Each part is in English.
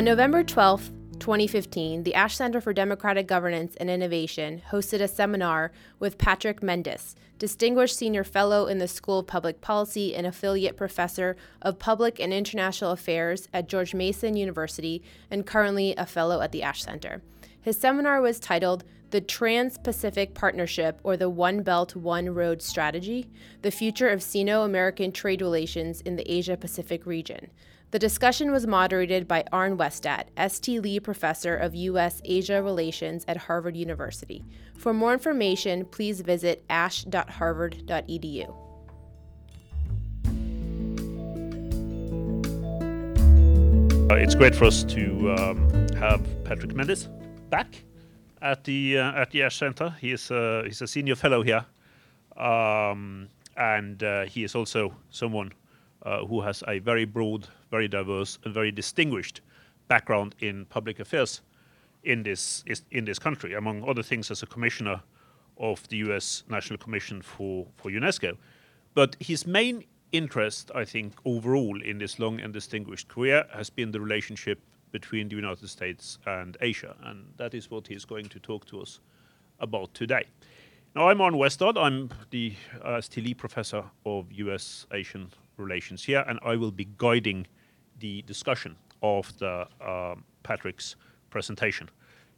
On November 12, 2015, the Ash Center for Democratic Governance and Innovation hosted a seminar with Patrick Mendis, Distinguished Senior Fellow in the School of Public Policy and Affiliate Professor of Public and International Affairs at George Mason University and currently a Fellow at the Ash Center. His seminar was titled The Trans Pacific Partnership or the One Belt, One Road Strategy The Future of Sino American Trade Relations in the Asia Pacific Region. The discussion was moderated by Arne Westad, S.T. Lee Professor of U.S. Asia Relations at Harvard University. For more information, please visit ash.harvard.edu. Uh, it's great for us to um, have Patrick Mendis back at the uh, at the Ash Center. He is uh, he's a senior fellow here, um, and uh, he is also someone who has a very broad, very diverse, and very distinguished background in public affairs in this in this country. Among other things, as a commissioner of the U.S. National Commission for for UNESCO, but his main interest, I think, overall in this long and distinguished career has been the relationship between the United States and Asia, and that is what he's going to talk to us about today. Now, I'm Arne Westad. I'm the uh. Professor of U.S. Asian Relations here, and I will be guiding the discussion of the uh, Patrick's presentation.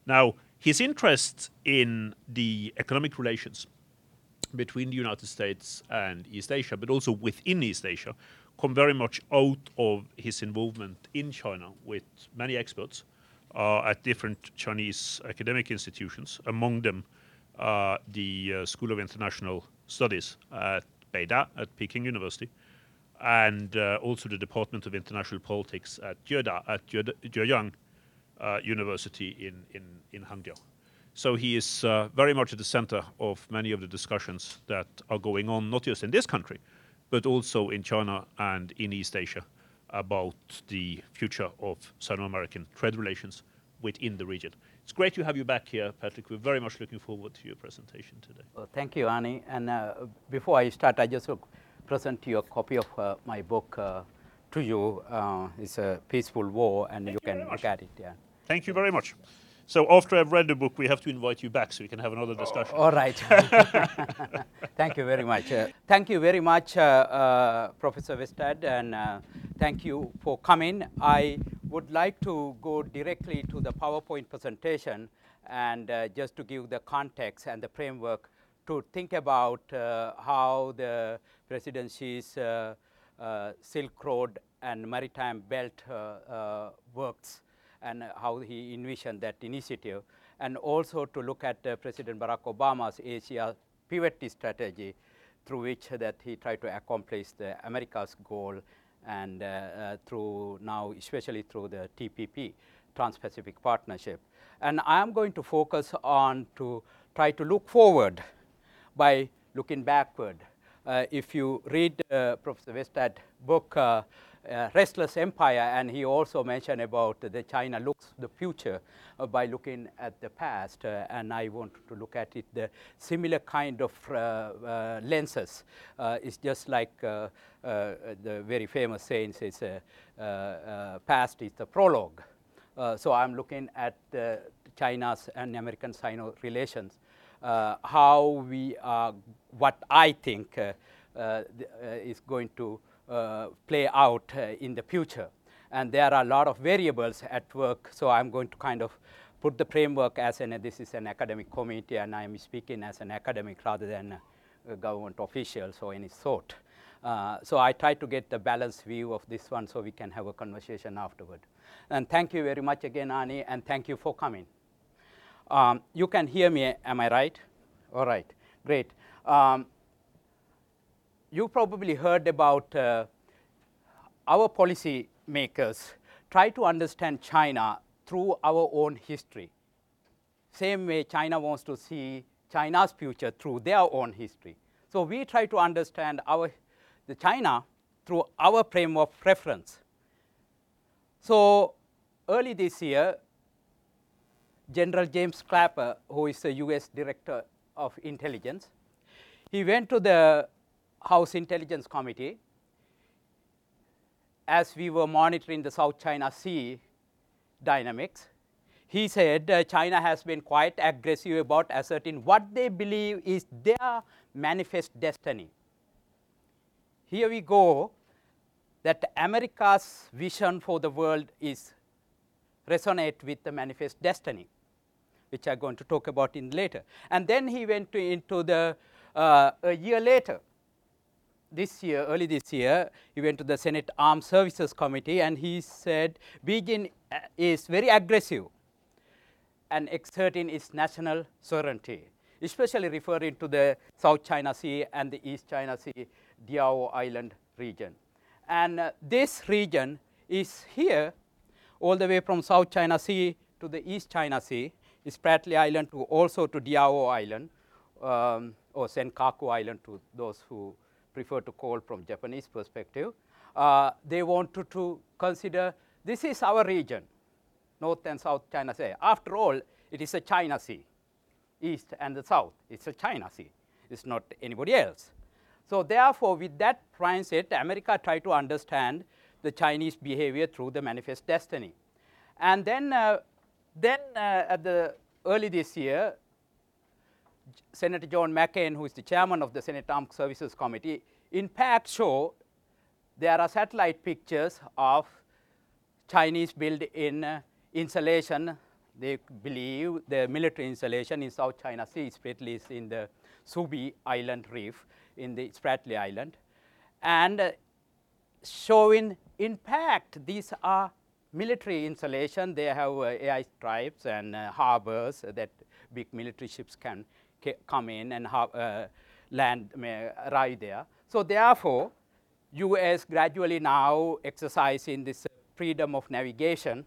Now, his interest in the economic relations between the United States and East Asia, but also within East Asia, come very much out of his involvement in China with many experts uh, at different Chinese academic institutions, among them uh, the uh, School of International Studies at Beida at Peking University, and uh, also the Department of International Politics at Zheda at uh, University in, in, in Hangzhou. So he is uh, very much at the center of many of the discussions that are going on, not just in this country, but also in China and in East Asia about the future of Sino American trade relations within the region. It's great to have you back here, Patrick. We're very much looking forward to your presentation today. Well, thank you, Arne. And uh, before I start, I just present you a copy of uh, my book uh, to you. Uh, it's a Peaceful War, and thank you can look at it. Yeah. Thank you very much. So after I've read the book, we have to invite you back so we can have another discussion. All right. thank you very much. Uh, thank you very much, uh, uh, Professor Westad, and uh, thank you for coming. I would like to go directly to the PowerPoint presentation and uh, just to give the context and the framework to think about uh, how the President Xi's Silk Road and Maritime Belt works and how he envisioned that initiative, and also to look at uh, President Barack Obama's Asia pivot strategy through which that he tried to accomplish the America's goal and uh, uh, through now especially through the TPP, Trans-Pacific Partnership. And I am going to focus on to try to look forward by looking backward. Uh, if you read uh, Professor Westad's book, uh, uh, restless empire, and he also mentioned about the China looks the future uh, by looking at the past, uh, and I want to look at it the similar kind of lenses. It's just like the very famous saying says, "Past is the prologue." so I'm looking at China's and American Sino relations, how we are, what I think is going to uh, play out uh, in the future. And there are a lot of variables at work, so I'm going to kind of put the framework as an, this is an academic committee and I'm speaking as an academic rather than a government official, so any sort. Uh, so I try to get the balanced view of this one so we can have a conversation afterward. And thank you very much again, Ani, and thank you for coming. Um, you can hear me, am I right? All right, great. Um, you probably heard about uh, our policy makers try to understand China through our own history. Same way China wants to see China's future through their own history. So we try to understand our, the China through our frame of reference. So early this year, General James Clapper, who is the US Director of Intelligence, he went to the House Intelligence Committee, as we were monitoring the South China Sea, dynamics. He said uh, China has been quite aggressive about asserting what they believe is their manifest destiny. Here we go that America's vision for the world is resonate with the manifest destiny, which I'm going to talk about in later. And then he went to, into the uh, a year later, this year, early this year, he went to the Senate Armed Services Committee and he said Beijing uh, is very aggressive and exerting its national sovereignty, especially referring to the South China Sea and the East China Sea, Diao Island region. And uh, this region is here all the way from South China Sea to the East China Sea, Spratly Island to also to Diaoyu Island, um, or Senkaku Island to those who prefer to call from Japanese perspective. Uh, they wanted to consider this is our region, North and South China Sea. After all, it is a China Sea, East and the South. It's a China Sea. It's not anybody else. So therefore, with that mindset, America tried to understand the Chinese behavior through the manifest destiny. And then, then uh, at the early this year, Senator John McCain, who is the chairman of the Senate Armed Services Committee, in fact show there are satellite pictures of Chinese built in uh. They believe the military installation in South China Sea, especially in the Subi Island Reef in the Spratly Island, and uh, showing in fact these are military installation. They have uh, AI stripes and uh, harbors that big military ships can come in and uh, land, arrive there. So therefore, US gradually now exercising this freedom of navigation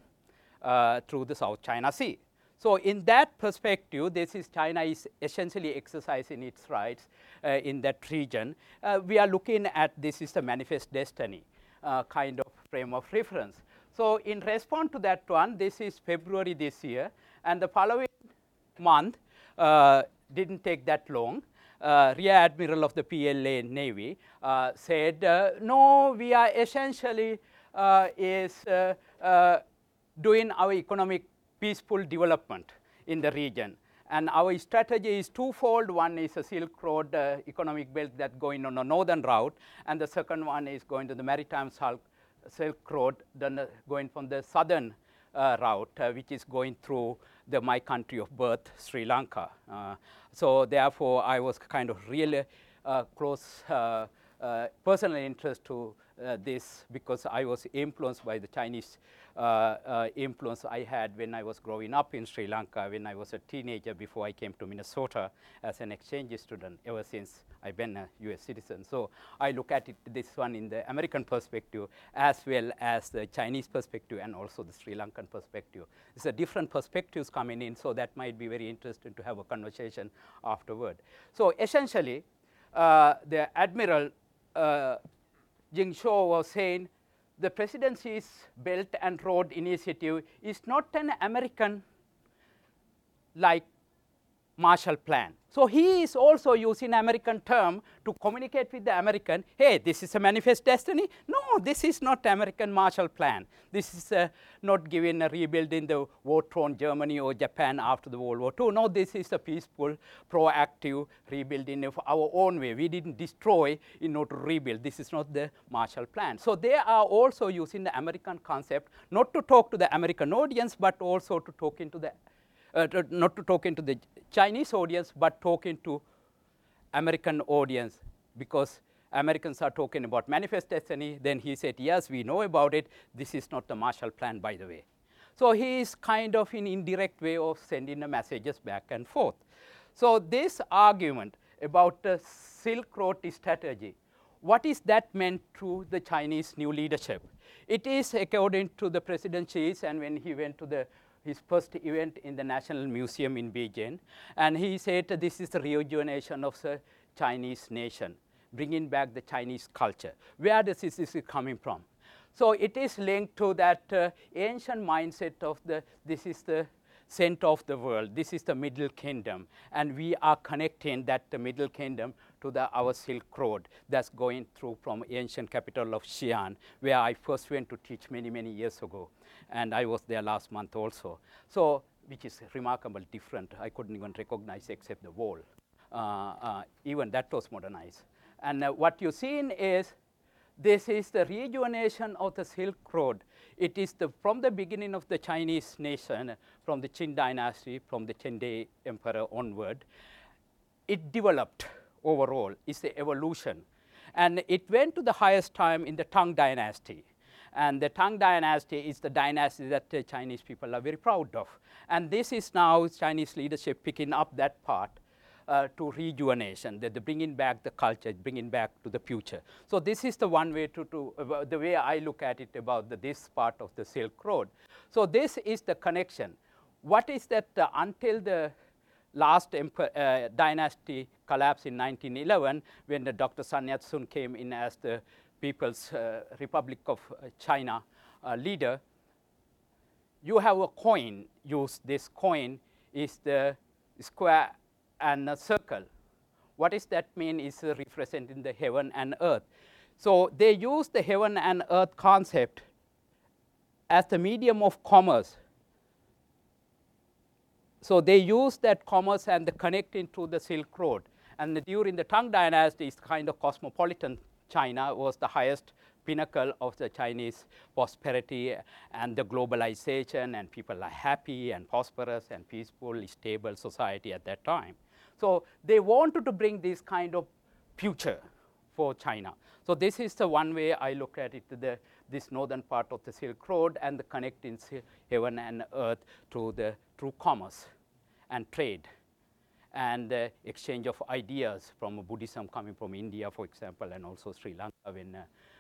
uh, through the South China Sea. So in that perspective, this is China is essentially exercising its rights uh, in that region. Uh, we are looking at this is the manifest destiny uh, kind of frame of reference. So in response to that one, this is February this year, and the following month, uh, didn't take that long. Uh, Rear Admiral of the PLA Navy uh, said, uh, no, we are essentially uh, is uh, doing our economic peaceful development in the region. And our strategy is twofold. One is a Silk Road economic belt that's going on a northern route, and the second one is going to the maritime Silk Road, then going from the southern route, which is going through the, my country of birth, Sri Lanka. Uh, so therefore, I was kind of really uh, close uh, uh personal interest to uh, this because I was influenced by the Chinese uh, uh, influence I had when I was growing up in Sri Lanka, when I was a teenager before I came to Minnesota as an exchange student, ever since I've been a US citizen. So I look at it, this one in the American perspective as well as the Chinese perspective and also the Sri Lankan perspective. It's a different perspectives coming in, so that might be very interesting to have a conversation afterward. So essentially, uh, the Admiral uh, Jing Shou was saying the President Xi's Belt and Road Initiative is not an American like Marshall Plan. So he is also using American term to communicate with the American, hey, this is a manifest destiny. No, this is not American Marshall Plan. This is uh, not giving a rebuilding the war-torn Germany or Japan after the World War II. No, this is a peaceful, proactive rebuilding of our own way. We didn't destroy in order to rebuild. This is not the Marshall Plan. So they are also using the American concept, not to talk to the American audience, but also to talk into the uh, to, not to talk into the Chinese audience, but talking to American audience because Americans are talking about manifest destiny. Then he said, yes, we know about it. This is not the Marshall Plan, by the way. So he is kind of in indirect way of sending the messages back and forth. So this argument about the Silk Road strategy, what is that meant to the Chinese new leadership? It is according to the President Xi and when he went to the his first event in the National Museum in Beijing. And he said this is the rejuvenation of the Chinese nation, bringing back the Chinese culture. Where does this is coming from? So it is linked to that uh, ancient mindset of the, this is the center of the world. This is the Middle Kingdom, and we are connecting that the Middle Kingdom to the our Silk Road that's going through from ancient capital of Xi'an, where I first went to teach many, many years ago, and I was there last month also. So, which is remarkable different. I couldn't even recognize except the wall. Uh, uh, even that was modernized. And uh, what you've seen is this is the rejuvenation of the Silk Road. It is the, from the beginning of the Chinese nation, from the Qin dynasty, from the Chengde emperor onward, it developed overall, it's the evolution. And it went to the highest time in the Tang dynasty. And the Tang dynasty is the dynasty that the Chinese people are very proud of. And this is now Chinese leadership picking up that part uh, to rejuvenation, the, the, bringing back the culture, bringing back to the future. So this is the one way to, to uh, the way I look at it about the, this part of the Silk Road. So this is the connection. What is that uh, until the last uh, dynasty collapsed in 1911 when the Dr. Sun Yat-sen came in as the People's uh, Republic of uh, China leader, you have a coin Use This coin is the square and a circle. What does that mean is representing the heaven and earth. So they use the heaven and earth concept as the medium of commerce. So they use that commerce and the connecting to the Silk Road. And during the Tang Dynasty, it's kind of cosmopolitan China was the highest pinnacle of the Chinese prosperity and the globalization, and people are happy and prosperous and peaceful, stable society at that time. So they wanted to bring this kind of future for China. So this is the one way I look at it, the, this northern part of the Silk Road and the connecting heaven and earth to the true commerce and trade and uh, exchange of ideas from Buddhism coming from India, for example, and also Sri Lanka when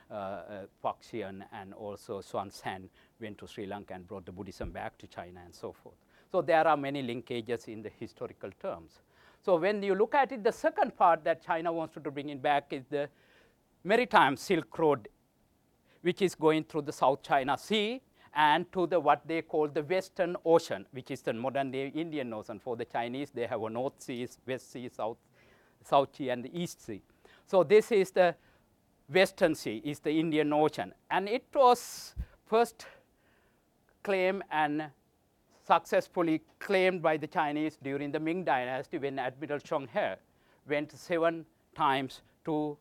uh, uh, Faxian and also Xuanzang went to Sri Lanka and brought the Buddhism back to China and so forth. So there are many linkages in the historical terms. So when you look at it, the second part that China wants to bring in back is the maritime Silk Road, which is going through the South China Sea and to the what they call the Western Ocean, which is the modern day Indian Ocean. For the Chinese, they have a North Sea, West Sea, South, South Sea, and the East Sea. So this is the Western Sea, is the Indian Ocean. And it was first claimed and successfully claimed by the Chinese during the Ming Dynasty when Admiral Zheng He went seven times to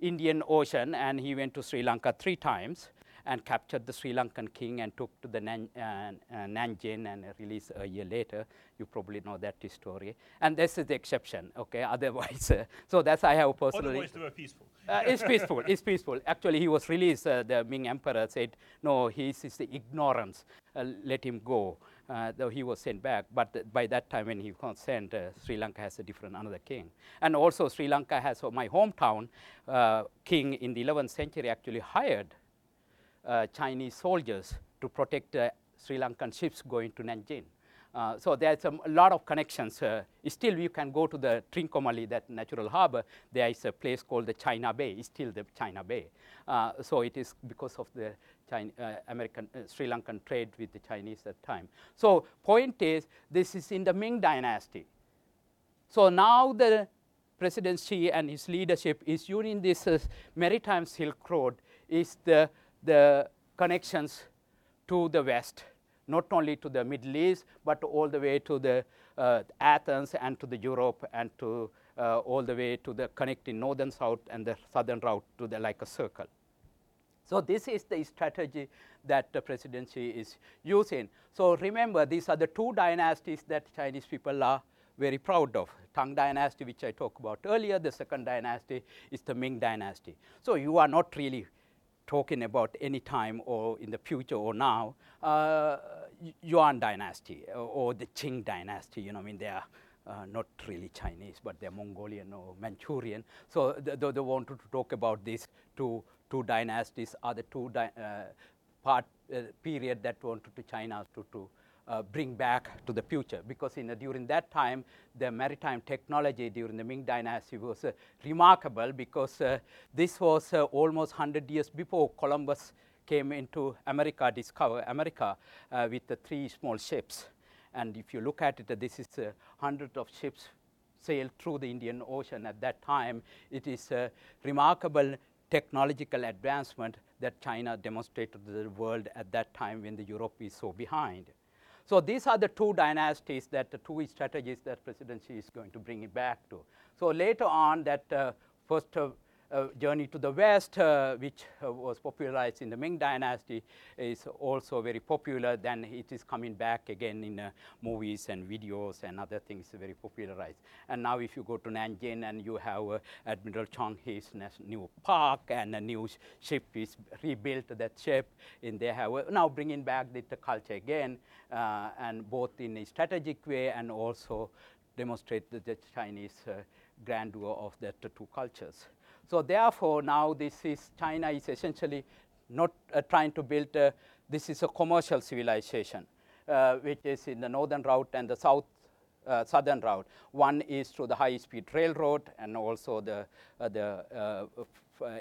Indian Ocean and he went to Sri Lanka three times and captured the Sri Lankan king and took to the Nan, uh, uh, Nanjing and released a year later. You probably know that story. And this is the exception, okay? Otherwise, uh, so that's I have personally. Otherwise, they were peaceful. Uh, it's peaceful. It's peaceful. Actually, he was released. Uh, the Ming emperor said, "No, he's, is the ignorance. Uh, let him go." Uh, though he was sent back. But by that time, when he was sent, uh, Sri Lanka has a different another king. And also, Sri Lanka has uh, my hometown king in the 11th century actually hired Chinese soldiers to protect Sri Lankan ships going to Nanjing. Uh, so there's a lot of connections. Uh, still, you can go to the Trincomalee, that natural harbor. There is a place called the China Bay. It's still the China Bay. Uh, so it is because of the China, uh, American, uh, Sri Lankan trade with the Chinese at the time. So point is, this is in the Ming Dynasty. So now the President Xi and his leadership is using this maritime Silk Road is the, the connections to the West not only to the Middle East, but all the way to the uh, Athens and to the Europe and to uh, all the way to the connecting northern south and the southern route to the like a circle. So this is the strategy that the President Xi is using. So remember, these are the two dynasties that Chinese people are very proud of. Tang dynasty, which I talked about earlier, the second dynasty is the Ming dynasty. So you are not really talking about any time or in the future or now, uh, Yuan dynasty or, or, the Qing dynasty, you know, I mean, they are uh, not really Chinese, but they're Mongolian or Manchurian. So they, they wanted to talk about these two, two dynasties are the two uh, part uh, period that wanted to China to, to uh, bring back to the future because in, uh, during that time the maritime technology during the Ming dynasty was uh, remarkable because uh, this was almost 100 years before Columbus came into America, discover America with the three small ships And if you look at it, this is uh, hundreds of ships sailed through the Indian Ocean at that time. It is a remarkable technological advancement that China demonstrated to the world at that time when the Europe is so behind. So these are the two dynasties that the two strategies that President Xi is going to bring it back to. So later on that uh, first uh, journey to the west, uh, which uh, was popularized in the Ming Dynasty, is also very popular. Then it is coming back again in uh, movies and videos and other things, very popularized. And now, if you go to Nanjing and you have uh, Admiral Zheng He's new park and a new sh ship is rebuilt that ship, and they have uh, now bringing back the, the culture again, and both in a strategic way and also demonstrate the, the Chinese grandeur of the two cultures. So therefore, now this is China is essentially not uh, trying to build, a, this is a commercial civilization, uh, which is in the northern route and the south uh, southern route. One is through the high-speed railroad and also the, uh, the uh,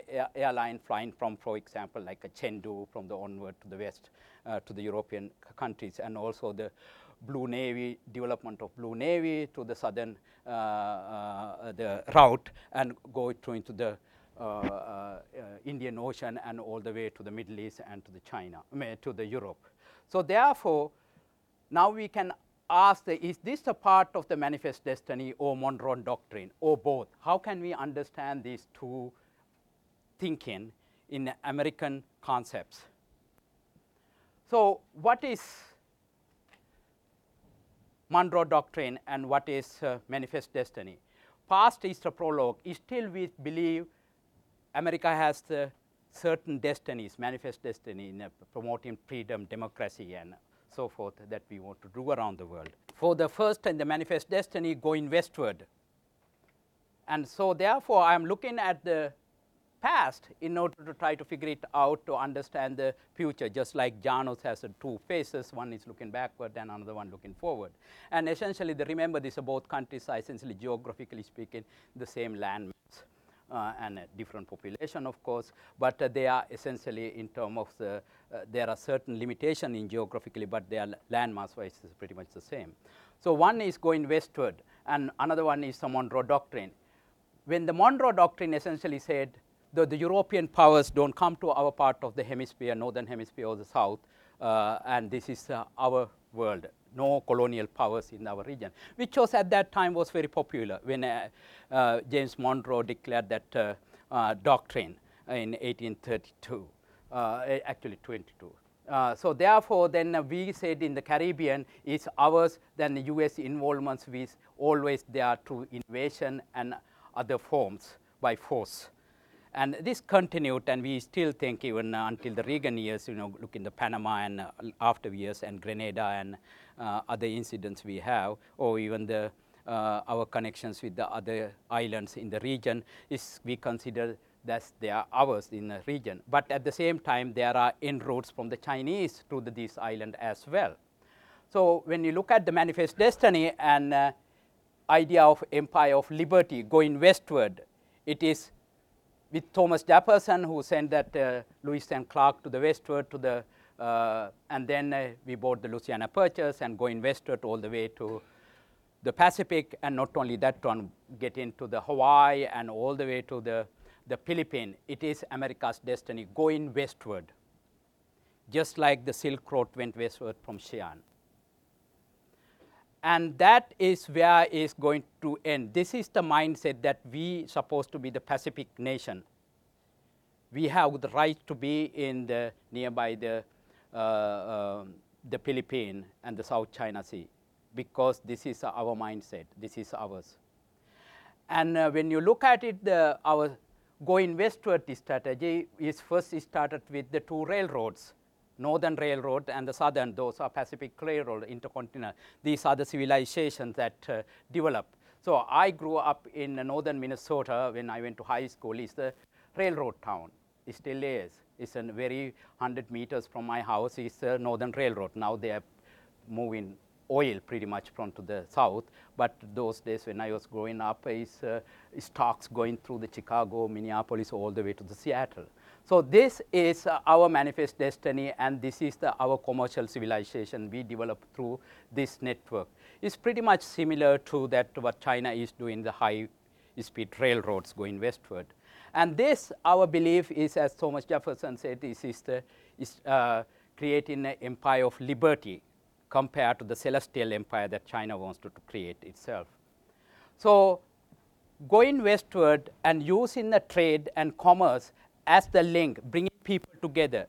air airline flying from, for example, like a Chengdu from the onward to the west uh, to the European countries, and also the Blue Navy, development of Blue Navy to the southern uh, uh, the route and go through into the uh, Indian Ocean and all the way to the Middle East and to the China, to the Europe. So therefore, now we can ask the, is this a part of the manifest destiny or Monroe doctrine or both? How can we understand these two thinking in American concepts? So what is Monroe Doctrine and what is uh, Manifest Destiny. Past is the prologue. Still we believe America has the certain destinies, manifest destiny in uh, promoting freedom, democracy and so forth that we want to do around the world. For the first and the manifest destiny going westward. And so therefore, I am looking at the past in order to try to figure it out to understand the future, just like Janus has two faces, one is looking backward and another one looking forward. And essentially, the, remember these are both countries are essentially geographically speaking the same land uh, and a different population of course, but uh, they are essentially in terms of the, uh, there are certain limitation in geographically, but their land mass wise is pretty much the same. So one is going westward and another one is the Monroe Doctrine. When the Monroe Doctrine essentially said the, the European powers don't come to our part of the hemisphere, northern hemisphere or the south, uh, and this is uh, our world. No colonial powers in our region, which was at that time was very popular when uh, uh James Monroe declared that uh, uh, doctrine in 1832, actually 22. Uh, so therefore, then we said in the Caribbean is ours, then the US involvements is always there through invasion and other forms by force. And this continued, and we still think even uh, until the Reagan years, you know, look in the Panama and uh, after years and Grenada and uh, other incidents we have, or even the, uh, our connections with the other islands in the region, is we consider that they are ours in the region. But at the same time, there are inroads from the Chinese to the, this island as well. So when you look at the manifest destiny and uh, idea of empire of liberty going westward, it is with Thomas Jefferson, who sent that uh, Lewis and Clark to the westward to the, uh, and then uh, we bought the Louisiana Purchase and going westward all the way to the Pacific, and not only that one, get into the Hawaii and all the way to the, the Philippines. It is America's destiny going westward, just like the Silk Road went westward from Xi'an and that is where is going to end. This is the mindset that we supposed to be the Pacific nation. We have the right to be in the nearby the, uh, uh, the Philippines and the South China Sea because this is our mindset, this is ours. And uh, when you look at it, the, our going westward strategy is first started with the two railroads Northern Railroad and the Southern, those are Pacific Railroad, Intercontinental. These are the civilizations that uh, developed. So I grew up in northern Minnesota when I went to high school. It's the railroad town. It still is. It's a very 100 meters from my house is the Northern Railroad. Now they are moving oil pretty much from to the south. But those days when I was growing up, is uh, stocks going through the Chicago, Minneapolis, all the way to the Seattle. So this is uh, our manifest destiny, and this is the, our commercial civilization we developed through this network. It's pretty much similar to that what China is doing the high speed railroads going westward. And this, our belief is, as Thomas Jefferson said, is, is, the, is uh, creating an empire of liberty compared to the celestial empire that China wants to, to create itself. So going westward and using the trade and commerce as the link, bringing people together.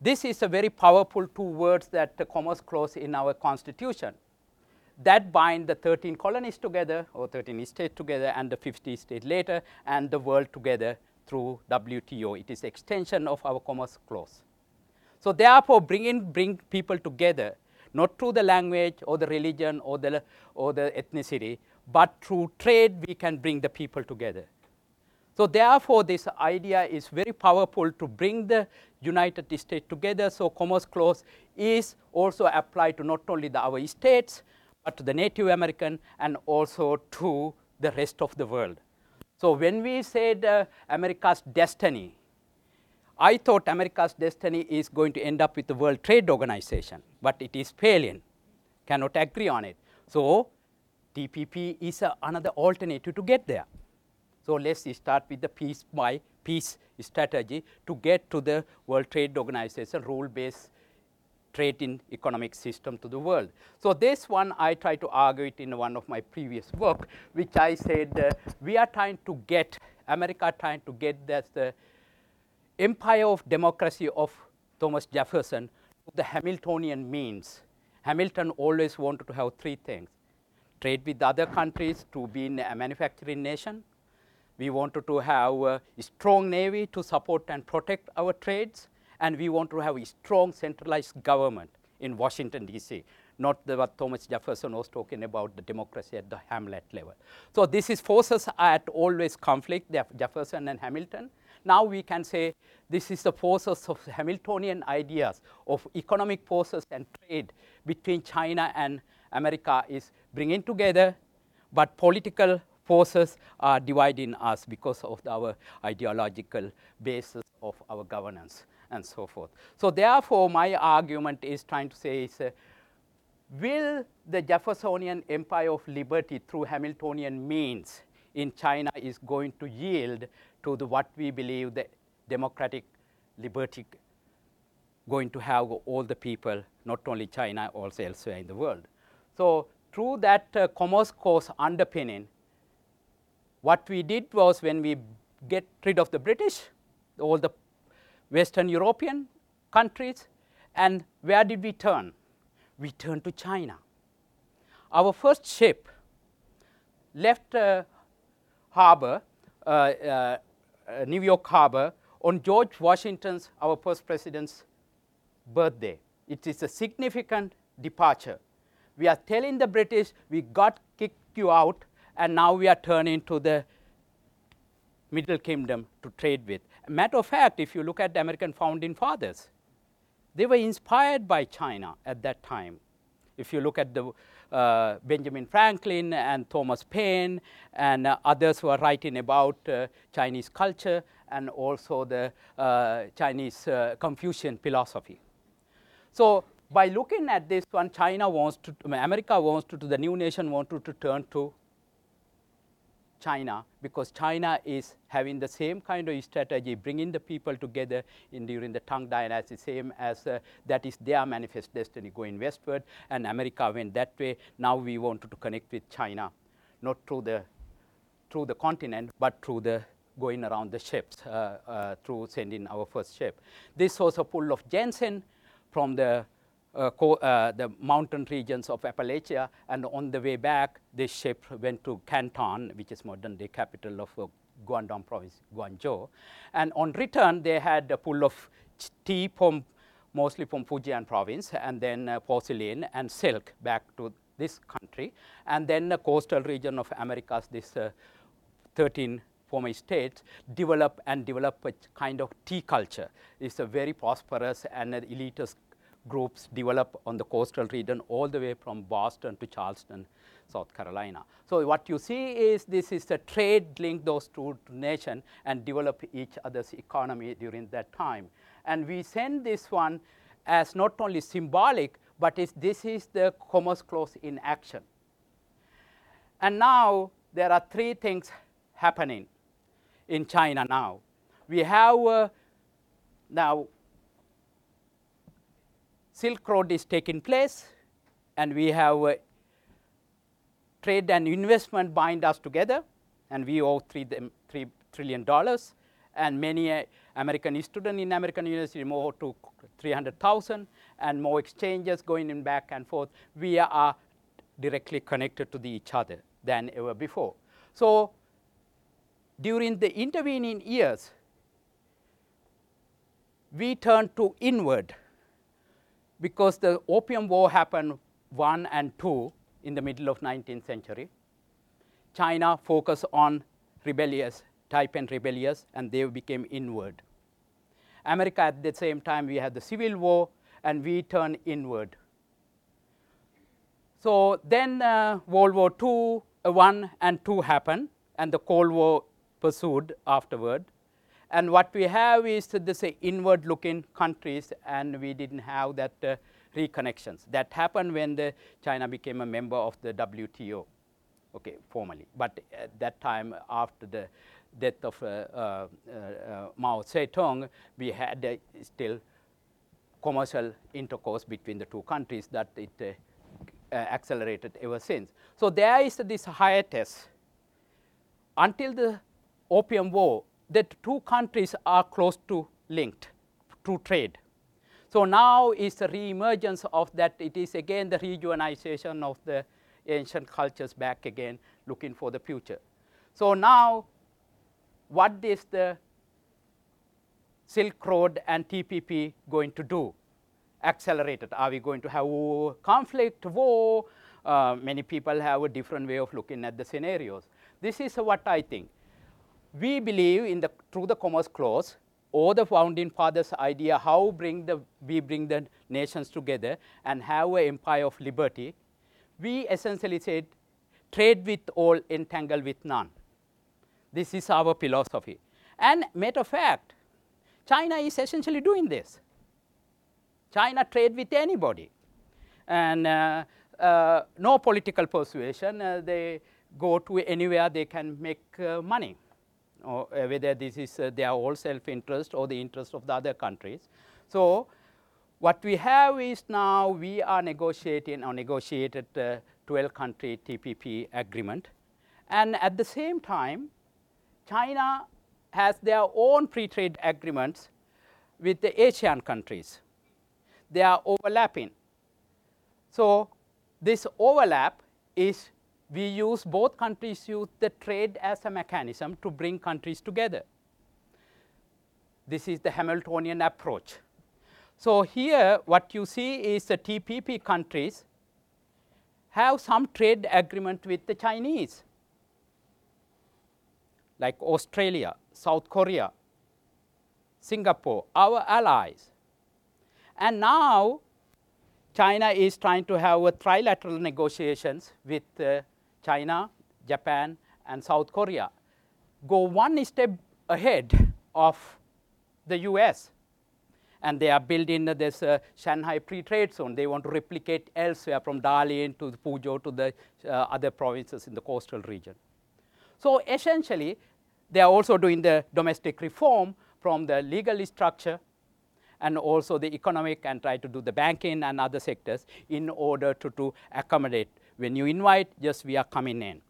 This is a very powerful two words that the Commerce Clause in our Constitution that bind the 13 colonies together or 13 states together and the 50 states later and the world together through WTO. It is extension of our Commerce Clause. So therefore, bringing bring people together not through the language or the religion or the, or the ethnicity, but through trade we can bring the people together. So therefore, this idea is very powerful to bring the United States together. So Commerce Clause is also applied to not only the, our states, but to the Native American and also to the rest of the world. So when we said uh, America's destiny, I thought America's destiny is going to end up with the World Trade Organization, but it is failing, cannot agree on it. So TPP is uh, another alternative to get there. So let's start with the piece by piece strategy to get to the World Trade Organization rule-based trade in economic system to the world. So this one I try to argue it in one of my previous work, which I said uh, we are trying to get, America trying to get that the empire of democracy of Thomas Jefferson to the Hamiltonian means. Hamilton always wanted to have three things, trade with other countries to be a manufacturing nation, we wanted to have a strong navy to support and protect our trades, and we want to have a strong centralized government in Washington, D.C., not the, what Thomas Jefferson was talking about, the democracy at the Hamlet level. So this is forces at always conflict, Jefferson and Hamilton. Now we can say this is the forces of Hamiltonian ideas of economic forces and trade between China and America is bringing together, but political forces are dividing us because of our ideological basis of our governance and so forth. So therefore, my argument is trying to say is, uh, will the Jeffersonian empire of liberty through Hamiltonian means in China is going to yield to the what we believe the democratic liberty going to have all the people, not only China, also elsewhere in the world. So through that uh, commerce clause underpinning, what we did was when we get rid of the British, all the Western European countries, and where did we turn? We turned to China. Our first ship left uh, harbor, uh, uh, New York harbor, on George Washington's, our first president's birthday. It is a significant departure. We are telling the British, we got kicked you out, and now we are turning to the Middle Kingdom to trade with. Matter of fact, if you look at the American founding fathers, they were inspired by China at that time. If you look at the uh, Benjamin Franklin and Thomas Paine and uh, others who are writing about uh, Chinese culture and also the uh, Chinese uh, Confucian philosophy. So by looking at this one, China wants to, America wants to, the new nation wants to, to turn to China because China is having the same kind of strategy, bringing the people together in during the Tang Dynasty, same as uh, that is their manifest destiny going westward, and America went that way. Now we wanted to connect with China, not through the through the continent, but through the going around the ships, uh, uh, through sending our first ship. This was a pull of ginseng from the uh, uh, the mountain regions of Appalachia, and on the way back, this ship went to Canton, which is modern-day capital of uh, Guangdong province, Guangzhou. And on return, they had a pull of tea from mostly from Fujian province, and then uh, porcelain and silk back to this country, and then the coastal region of Americas, this uh, 13 former states, develop and develop a kind of tea culture. It's a very prosperous and elitist groups develop on the coastal region all the way from Boston to Charleston, South Carolina. So what you see is this is a trade link those two nations and develop each other's economy during that time. And we send this one as not only symbolic, but this is the commerce clause in action. And now there are three things happening in China now. We have uh, now Silk Road is taking place and we have uh, trade and investment bind us together and we owe three, three trillion dollars and many uh, American students in American university more to 300,000 and more exchanges going in back and forth. We are directly connected to each other than ever before. So during the intervening years, we turned to inward because the opium war happened one and two in the middle of 19th century. China focused on rebellious, Taiping rebellious, and they became inward. America at the same time, we had the Civil War, and we turned inward. So then uh, World War II, uh, 1 and 2 happened, and the Cold War pursued afterward. And what we have is this inward looking countries and we didn't have that uh, reconnections. That happened when China became a member of the WTO, okay, formally. But at that time after the death of uh, uh, uh Mao Zedong, we had uh, still commercial intercourse between the two countries that it uh, accelerated ever since. So there is this hiatus until the Opium War that two countries are close to linked through trade. So now is the re-emergence of that, it is again the rejuvenization of the ancient cultures back again, looking for the future. So now, what is the Silk Road and TPP going to do? Accelerated. Are we going to have conflict, war? Uh, many people have a different way of looking at the scenarios. This is what I think we believe in the through the commerce clause or the founding fathers idea how bring the we bring the nations together and have an empire of liberty we essentially said trade with all entangle with none. This is our philosophy. And matter of fact china is essentially doing this. China trade with anybody. And uh, uh, no political persuasion uh, they go to anywhere they can make uh, money or uh, whether this is uh, their own self-interest or the interest of the other countries. So what we have is now we are negotiating or negotiated 12-country TPP agreement. And at the same time, China has their own free trade agreements with the Asian countries. They are overlapping. So this overlap is we use both countries use the trade as a mechanism to bring countries together. This is the Hamiltonian approach. So here what you see is the TPP countries have some trade agreement with the Chinese, like Australia, South Korea, Singapore, our allies. And now China is trying to have a trilateral negotiations with uh, China, Japan, and South Korea go one step ahead of the US. And they are building this uh, Shanghai free trade zone. They want to replicate elsewhere from Dalian to Fuzhou to the uh, other provinces in the coastal region. So essentially, they are also doing the domestic reform from the legal structure and also the economic and try to do the banking and other sectors in order to, to accommodate when you invite, just we are coming in.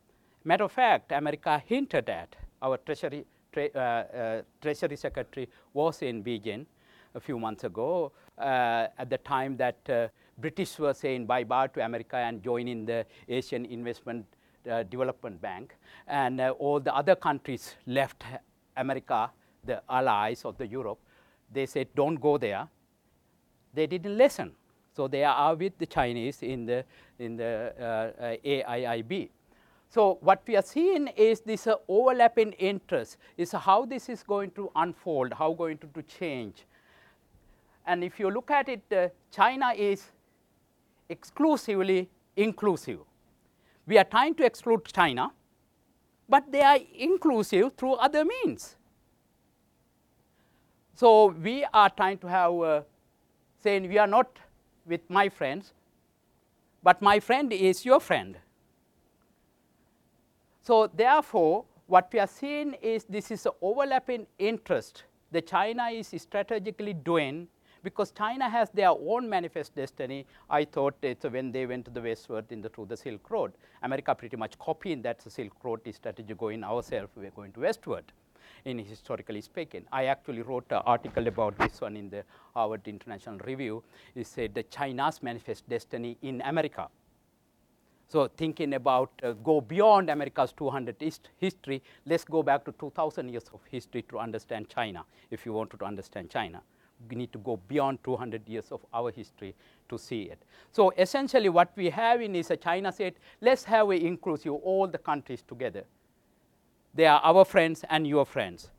Matter of fact, America hinted at, our Treasury, tre uh, uh, Treasury Secretary was in Beijing a few months ago uh, at the time that uh, British were saying bye-bye to America and joining the Asian Investment uh, Development Bank. And uh, all the other countries left America, the allies of the Europe. They said, don't go there. They didn't listen. So they are with the Chinese in the, in the uh, uh, AIIB. So what we are seeing is this uh, overlapping interest is how this is going to unfold, how going to, to change. And if you look at it, uh, China is exclusively inclusive. We are trying to exclude China, but they are inclusive through other means. So we are trying to have uh, saying we are not with my friends, but my friend is your friend. So therefore, what we are seeing is this is an overlapping interest that China is strategically doing because China has their own manifest destiny. I thought it's when they went to the westward in the, through the Silk Road. America pretty much copying that Silk Road strategy going ourselves, we're going to westward in historically speaking. I actually wrote an article about this one in the Harvard International Review. It said the China's manifest destiny in America. So thinking about uh, go beyond America's 200 hist history, let's go back to 2000 years of history to understand China, if you wanted to understand China. We need to go beyond 200 years of our history to see it. So essentially what we have in is a China said, let's have a inclusive all the countries together. They are our friends and your friends.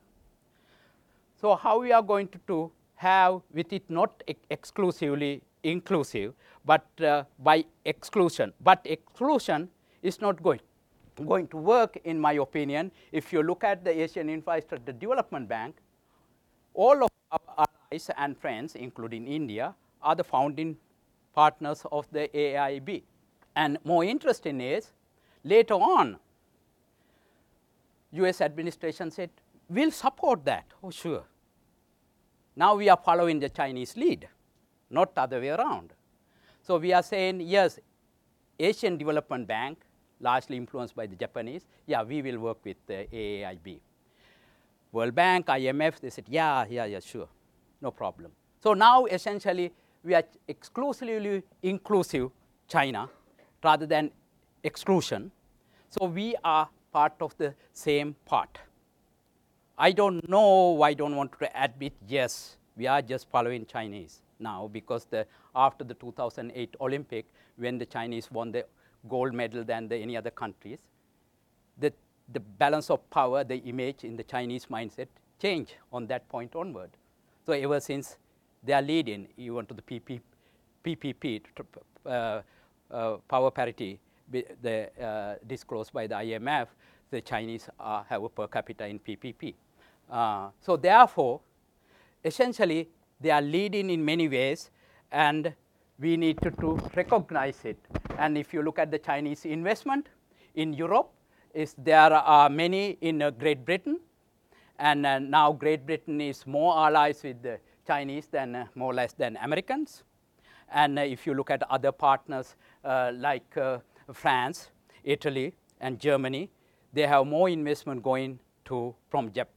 So how we are going to, to have with it not ex exclusively inclusive, but uh, by exclusion. But exclusion is not going, going to work, in my opinion. If you look at the Asian Infrastructure Development Bank, all of our allies and friends, including India, are the founding partners of the AIIB. And more interesting is, later on, US administration said, we'll support that. Oh, sure. Now we are following the Chinese lead not the other way around. So we are saying, yes, Asian Development Bank, largely influenced by the Japanese, yeah, we will work with the AIIB. World Bank, IMF, they said, yeah, yeah, yeah, sure, no problem. So now essentially we are exclusively inclusive China rather than exclusion. So we are part of the same part. I don't know, I don't want to admit, yes, we are just following Chinese now because the, after the 2008 Olympic, when the Chinese won the gold medal than the, any other countries, the, the balance of power, the image in the Chinese mindset changed on that point onward. So ever since they are leading even to the PP, PPP, uh, uh, power parity, the, uh, disclosed by the IMF, the Chinese have a per capita in PPP. Uh, so therefore, essentially they are leading in many ways and we need to, to recognize it. And if you look at the Chinese investment in Europe, is there are many in uh, Great Britain and uh, now Great Britain is more allies with the Chinese than uh, more or less than Americans. And uh, if you look at other partners uh, like uh, France, Italy and Germany, they have more investment going to from, Jap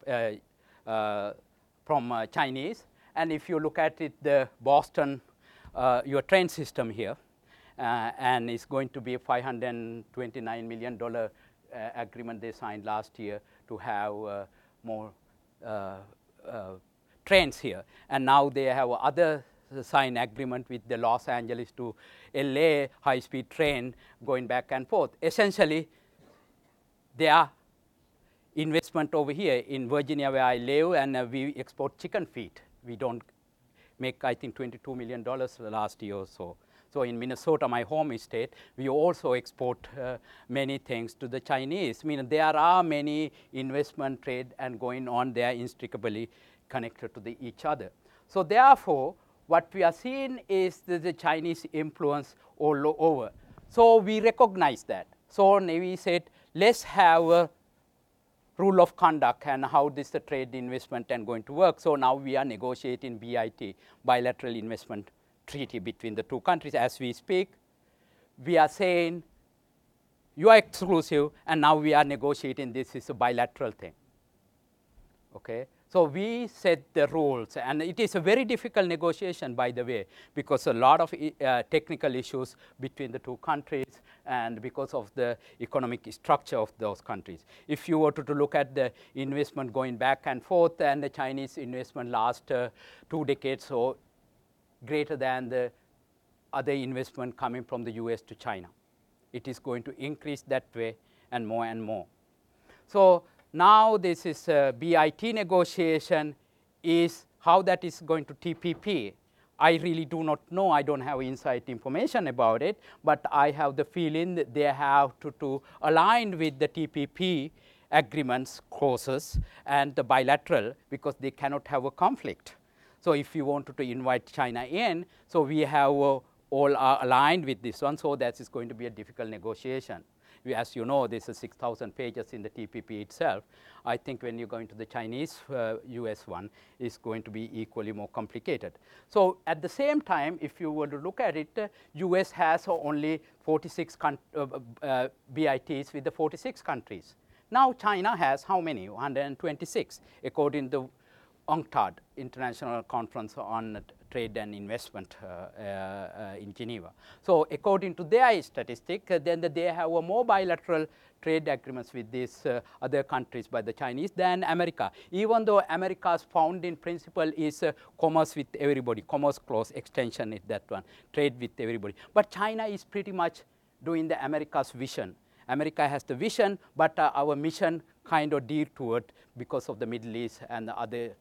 from Chinese and if you look at it, the Boston, uh, your train system here, uh, and it's going to be a $529 million uh, agreement they signed last year to have uh, more uh, uh, trains here. And now they have other signed agreement with the Los Angeles to LA high-speed train going back and forth. Essentially, there are investment over here in Virginia where I live and we export chicken feet we don't make, I think, $22 million last year or so. So in Minnesota, my home state, we also export uh, many things to the Chinese. I mean, there are many investment trade and going on there inextricably connected to the each other. So therefore, what we are seeing is the, Chinese influence all over. So we recognize that. So we said, let's have a rule of conduct and how this the trade investment and going to work. So now we are negotiating BIT, bilateral investment treaty between the two countries as we speak. We are saying you are exclusive and now we are negotiating this is a bilateral thing. Okay? So we set the rules, and it is a very difficult negotiation, by the way, because a lot of uh, technical issues between the two countries and because of the economic structure of those countries. If you were to, to look at the investment going back and forth, and the Chinese investment last uh, two decades or greater than the other investment coming from the US to China. It is going to increase that way and more and more. So now this is a BIT negotiation is how that is going to TPP, I really do not know, I don't have inside information about it, but I have the feeling that they have to, to align with the TPP agreements clauses and the bilateral because they cannot have a conflict. So if you wanted to invite China in, so we have uh, all are aligned with this one, so that is going to be a difficult negotiation. We, as you know, this is 6,000 pages in the TPP itself. I think when you go into the Chinese uh, US one, it's going to be equally more complicated. So at the same time, if you were to look at it, uh, US has only 46 uh, uh BITs with the 46 countries. Now China has how many? 126, according to the UNCTAD, International Conference on Trade and Investment uh, uh, uh, in Geneva. So according to their statistic, uh, then they have a more bilateral trade agreements with these uh, other countries by the Chinese than America. Even though America's founding principle is uh, commerce with everybody, commerce clause extension is that one, trade with everybody. But China is pretty much doing the America's vision. America has the vision, but our mission kind of dear to it because of the Middle East and the other uh,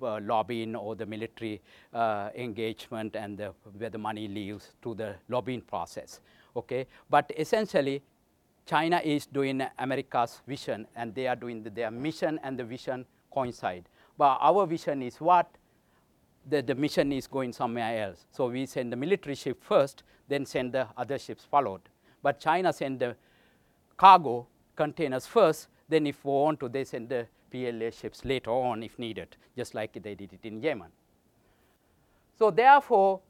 lobbying or the military uh, engagement and the, where the money leaves to the lobbying process. Okay? But essentially, China is doing America's vision and they are doing the, their mission and the vision coincide. But our vision is what? The, the mission is going somewhere else. So we send the military ship first, then send the other ships followed. But China send the cargo containers first, then if we want to, they send the PLA ships later on if needed, just like they did it in Yemen. So therefore,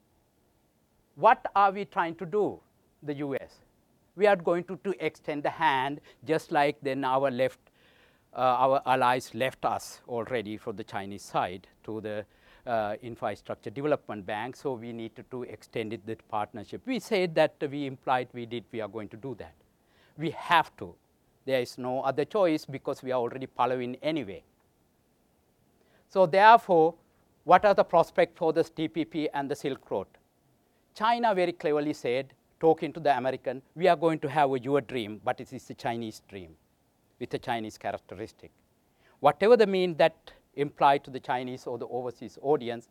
what are we trying to do, the US? We are going to, to extend the hand just like then our left, uh, our allies left us already for the Chinese side to the uh, infrastructure development bank. So we need to to extend it, that partnership. We said that we implied we did, we are going to do that. We have to there is no other choice because we are already following anyway. So therefore, what are the prospects for this TPP and the Silk Road? China very cleverly said, talking to the American, we are going to have a your dream, but it is a Chinese dream with a Chinese characteristic. Whatever the mean that implied to the Chinese or the overseas audience,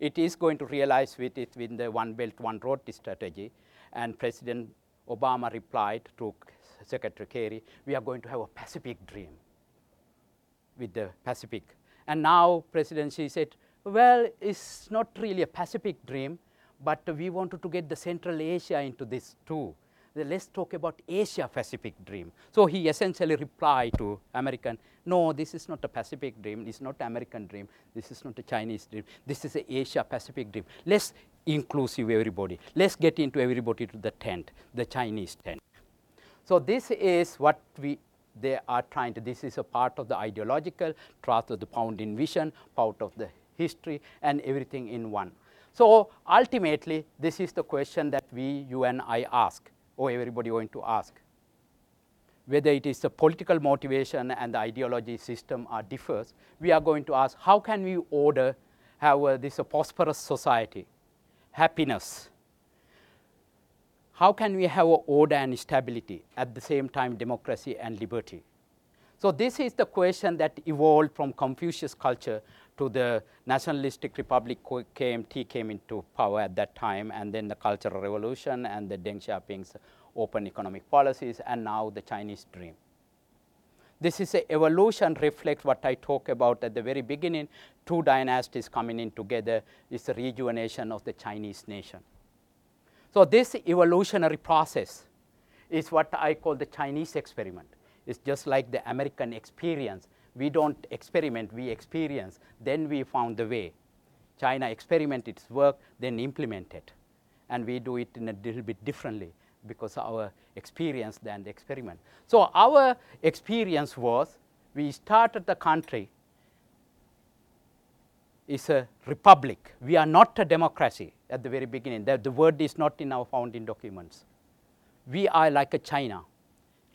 it is going to realize with it with the One Belt, One Road strategy. And President Obama replied to Secretary Kerry, we are going to have a Pacific dream with the Pacific. And now President Xi said, well, it's not really a Pacific dream, but we wanted to get the Central Asia into this too. Let's talk about Asia Pacific dream. So he essentially replied to American, no, this is not a Pacific dream, is not American dream, this is not a Chinese dream, this is an Asia Pacific dream. Let's inclusive everybody. Let's get into everybody to the tent, the Chinese tent. So this is what we they are trying to, this is a part of the ideological, part of the founding vision, part of the history and everything in one. So ultimately, this is the question that we, you and I ask, or everybody going to ask. Whether it is the political motivation and the ideology system are differs, we are going to ask how can we order, have uh, this a prosperous society, happiness, how can we have order and stability at the same time democracy and liberty? So this is the question that evolved from Confucius culture to the nationalistic republic KMT came into power at that time and then the cultural revolution and the Deng Xiaoping's open economic policies and now the Chinese dream. This is a evolution reflects what I talked about at the very beginning, two dynasties coming in together is the rejuvenation of the Chinese nation. So this evolutionary process is what I call the Chinese experiment. It's just like the American experience. We don't experiment, we experience. Then we found the way. China experimented its work, then implemented. And we do it in a little bit differently because our experience than the experiment. So our experience was we started the country is a republic. We are not a democracy at the very beginning. The, the word is not in our founding documents. We are like a China,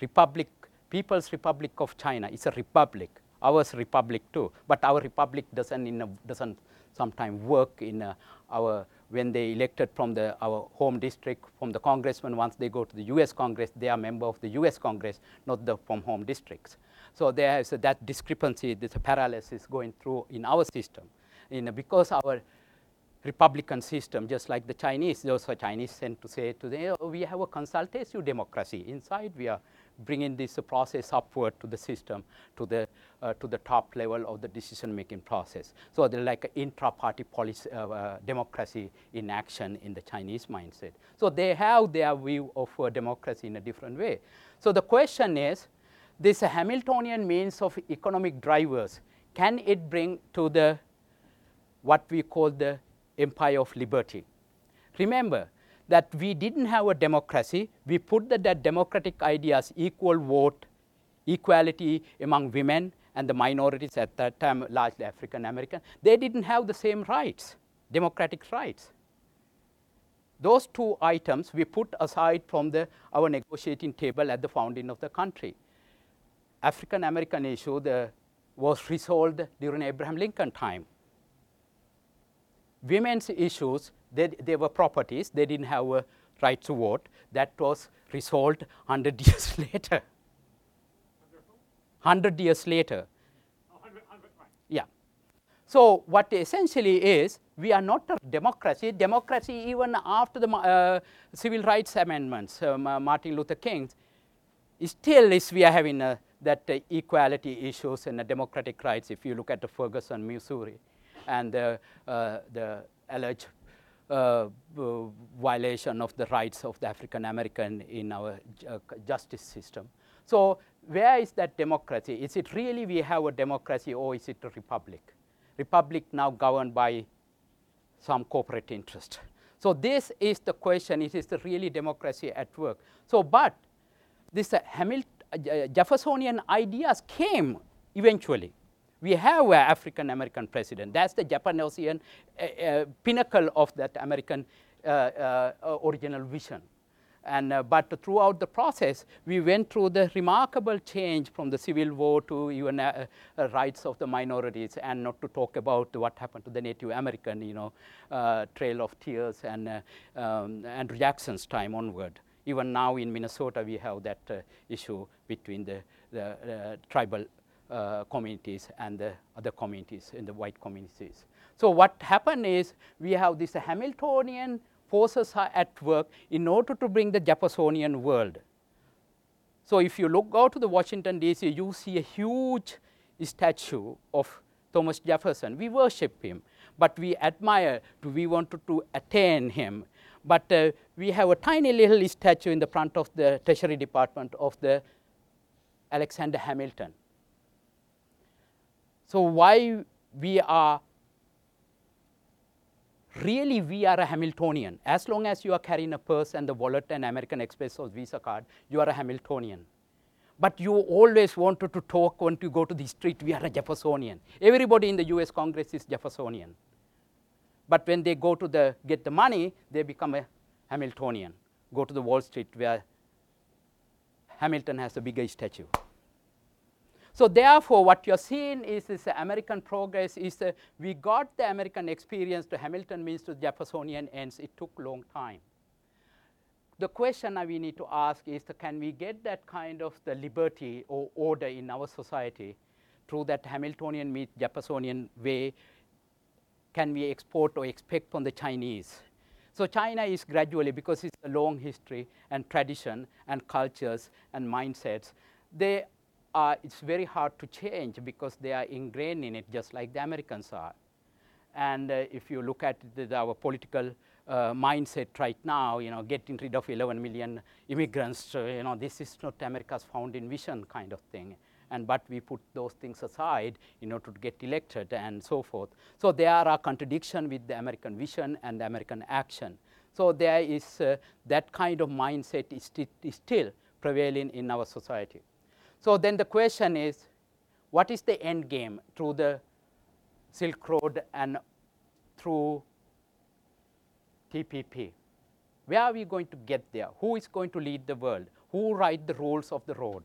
Republic, People's Republic of China. It's a republic. Ours republic too, but our republic doesn't in a, doesn't sometimes work in a, our when they elected from the our home district from the congressman once they go to the U.S. Congress they are member of the U.S. Congress, not the from home districts. So there is a, that discrepancy, this paralysis going through in our system. Because our republican system, just like the Chinese. Those are Chinese tend to say today, oh, we have a consultative democracy. Inside, we are bringing this process upward to the system, to the, uh, to the top level of the decision-making process. So they're like intra-party policy, uh, uh, democracy in action in the Chinese mindset. So they have their view of democracy in a different way. So the question is, this Hamiltonian means of economic drivers, can it bring to the what we call the empire of liberty? Remember, that we didn't have a democracy. We put the, that democratic ideas, equal vote, equality among women and the minorities at that time, largely African American, they didn't have the same rights, democratic rights. Those two items we put aside from the, our negotiating table at the founding of the country. African American issue the, was resolved during Abraham Lincoln time. Women's issues they, they were properties, they didn't have a right to vote. That was resolved 100 years later. 100 years later. Yeah. So, what essentially is, we are not a democracy. Democracy, even after the uh, civil rights amendments, um, uh, Martin Luther King, still is we are having uh, that uh, equality issues and democratic rights. If you look at the Ferguson, Missouri, and the, uh, the alleged uh, violation of the rights of the African American in our uh, justice system. So where is that democracy? Is it really we have a democracy or is it a republic? Republic now governed by some corporate interest. So this is the question, is the really democracy at work? So but this uh, Hamilton, uh, Jeffersonian ideas came eventually we have an African American president. That's the Jeffersonian uh, uh, pinnacle of that American uh, uh original vision. And, uh, but throughout the process, we went through the remarkable change from the Civil War to even uh, rights of the minorities, and not to talk about what happened to the Native American, you know, Trail of Tears and um, Andrew Jackson's time onward. Even now in Minnesota, we have that issue between the, the tribal uh, communities and the other communities in the white communities. So what happened is we have this Hamiltonian forces are at work in order to bring the Jeffersonian world. So if you look out to the Washington DC, you see a huge statue of Thomas Jefferson. We worship him, but we admire, we wanted to attain him. But uh, we have a tiny little statue in the front of the Treasury Department of the Alexander Hamilton. So why we are really we are a Hamiltonian. As long as you are carrying a purse and the wallet and American Express or Visa card, you are a Hamiltonian. But you always wanted to talk when you go to the street, we are a Jeffersonian. Everybody in the US Congress is Jeffersonian. But when they go to the, get the money, they become a Hamiltonian. Go to the Wall Street where Hamilton has a bigger statue. So therefore, what you're seeing is this American progress is uh, we got the American experience to Hamilton means to Jeffersonian ends. It took long time. The question that we need to ask is uh, can we get that kind of the liberty or order in our society through that Hamiltonian meet Jeffersonian way? Can we export or expect from the Chinese? So China is gradually, because it's a long history and tradition and cultures and mindsets, they uh, it's very hard to change because they are ingrained in it just like the Americans are. And uh, if you look at the, our political uh, mindset right now, you know, getting rid of 11 million immigrants, uh, you know, this is not America's founding vision kind of thing. And but we put those things aside in order to get elected and so forth. So there are a contradiction with the American vision and the American action. So there is uh, that kind of mindset is, is still prevailing in our society. So then the question is, what is the end game through the Silk Road and through TPP? Where are we going to get there? Who is going to lead the world? Who write the rules of the road?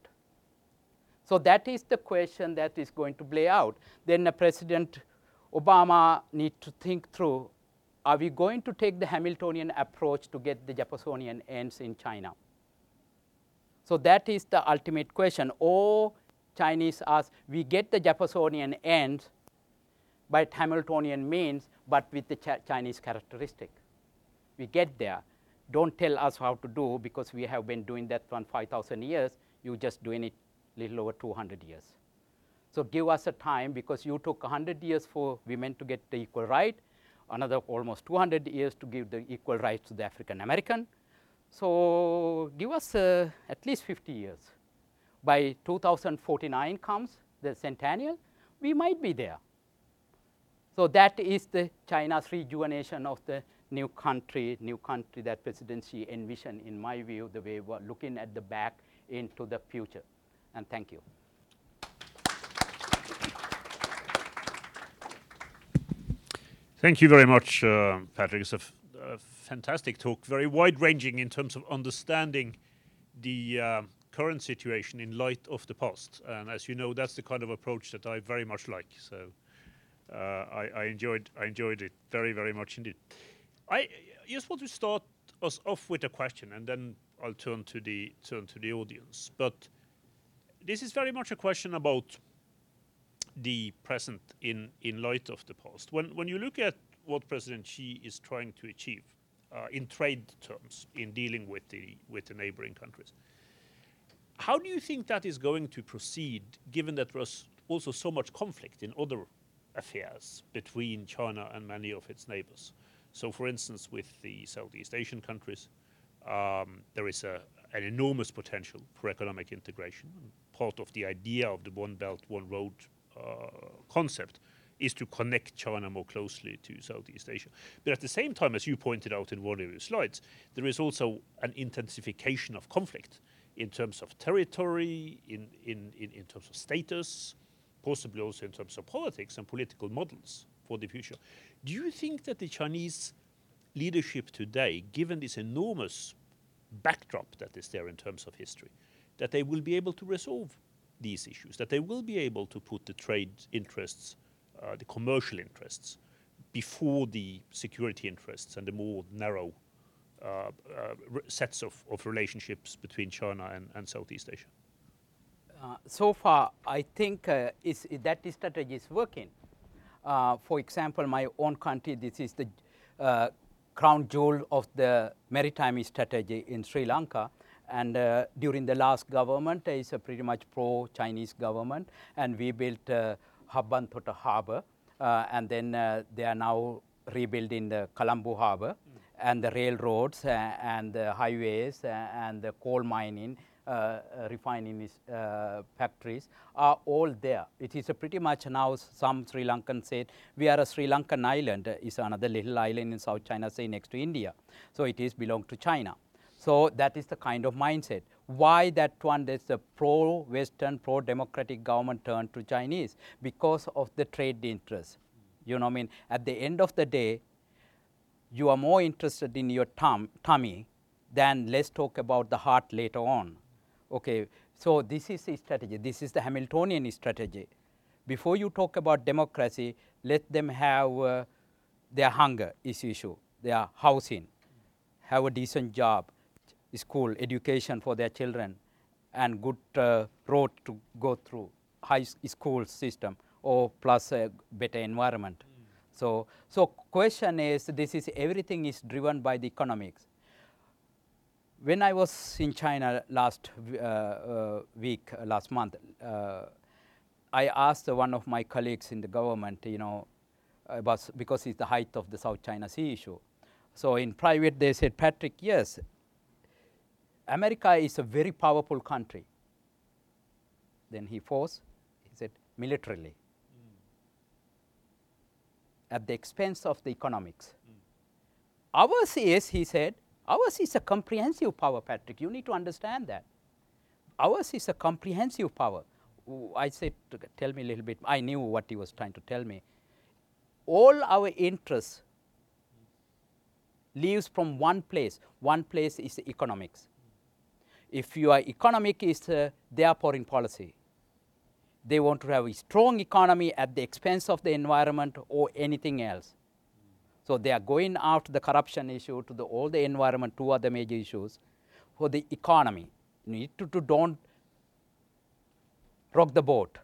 So that is the question that is going to play out. Then President Obama need to think through, are we going to take the Hamiltonian approach to get the Jeffersonian ends in China? So that is the ultimate question. All Chinese ask, we get the Jeffersonian end, by Hamiltonian means, but with the Ch Chinese characteristic. We get there. Don't tell us how to do because we have been doing that for 5,000 years. You're just doing it little over 200 years. So give us a time because you took 100 years for women to get the equal right, another almost 200 years to give the equal rights to the African American. So give us uh, at least 50 years. By 2049 comes the centennial, we might be there. So that is the China's rejuvenation of the new country, new country that presidency envisioned, in my view, the way we're looking at the back into the future. And thank you. Thank you very much, uh, Patrick. It's fantastic talk, very wide-ranging in terms of understanding the uh, current situation in light of the past. And as you know, that's the kind of approach that I very much like. So uh, I, I, enjoyed I enjoyed it very very much indeed. I just want to start us off with a question, and then I'll turn to the turn to the audience. But this is very much a question about the present in in light of the past. When when you look at what President Xi is trying to achieve in trade terms in dealing with the with the neighboring countries, how do you think that is going to proceed, given that there's also so much conflict in other affairs between China and many of its neighbors? So, for instance, with the Southeast Asian countries, um, there is a, an enormous potential for economic integration. Part of the idea of the One Belt, One Road uh, concept is to connect China more closely to Southeast Asia. But at the same time, as you pointed out in one of your slides, there is also an intensification of conflict in terms of territory, in, in, in, in terms of status, possibly also in terms of politics and political models for the future. Do you think that the Chinese leadership today, given this enormous backdrop that is there in terms of history, that they will be able to resolve these issues, that they will be able to put the trade interests, uh, the commercial interests, before the security interests and the more narrow uh, uh, sets of, of relationships between China and, and Southeast Asia? Uh, so far, I think uh, is, that strategy is working. For example, my own country, this is the crown jewel of the maritime strategy in Sri Lanka. And uh, during the last government, it's a pretty much pro-Chinese government, and we built uh, Hambantota Harbor, uh, and then uh, they are now rebuilding the Colombo Harbor, mm. and the railroads, and the highways, and the coal mining, uh, uh, refining uh, factories are all there. It is pretty much now some Sri Lankan said we are a Sri Lankan island is another little island in South China Sea next to India. So it is belong to China. So that is the kind of mindset. Why that one is the pro-Western, pro-democratic government turned to Chinese? Because of the trade interests. You know I mean? At the end of the day, you are more interested in your tum tummy than let's talk about the heart later on. Okay, so this is the strategy. This is the Hamiltonian strategy. Before you talk about democracy, let them have uh, their hunger is issue, their housing, have a decent job, school, education for their children, and good uh, road to go through, high school system, or plus a better environment. Mm. So, so question is, this is everything is driven by the economics when I was in China last uh, uh, week, uh, last month, uh, I asked one of my colleagues in the government, you know, about, because it's the height of the South China Sea issue. So in private, they said, Patrick, yes, America is a very powerful country. Then he forced, he said, militarily, mm. at the expense of the economics. Mm. Ours is, he said, Ours is a comprehensive power, Patrick. You need to understand that. Ours is a comprehensive power. I said, tell me a little bit. I knew what he was trying to tell me. All our interests leaves from one place. One place is economics. If your economic is uh, their foreign policy, they want to have a strong economy at the expense of the environment or anything else. So they are going after the corruption issue, to the, all the environment, two other major issues. For the economy, you need to, to don't rock the boat.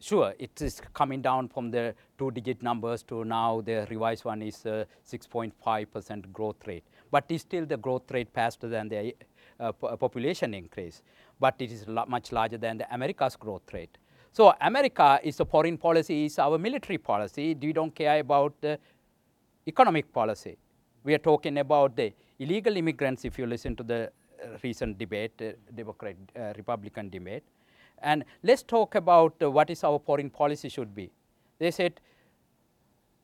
sure, it is coming down from the two-digit numbers to now the revised one is 6.5% growth rate. But it's still the growth rate faster than the uh, population increase. But it is much larger than the America's growth rate. So America is a foreign policy, is our military policy. We don't care about the economic policy. We are talking about the illegal immigrants, if you listen to the uh, recent debate, uh, Democrat, uh, Republican debate. And let's talk about uh, what is our foreign policy should be. They said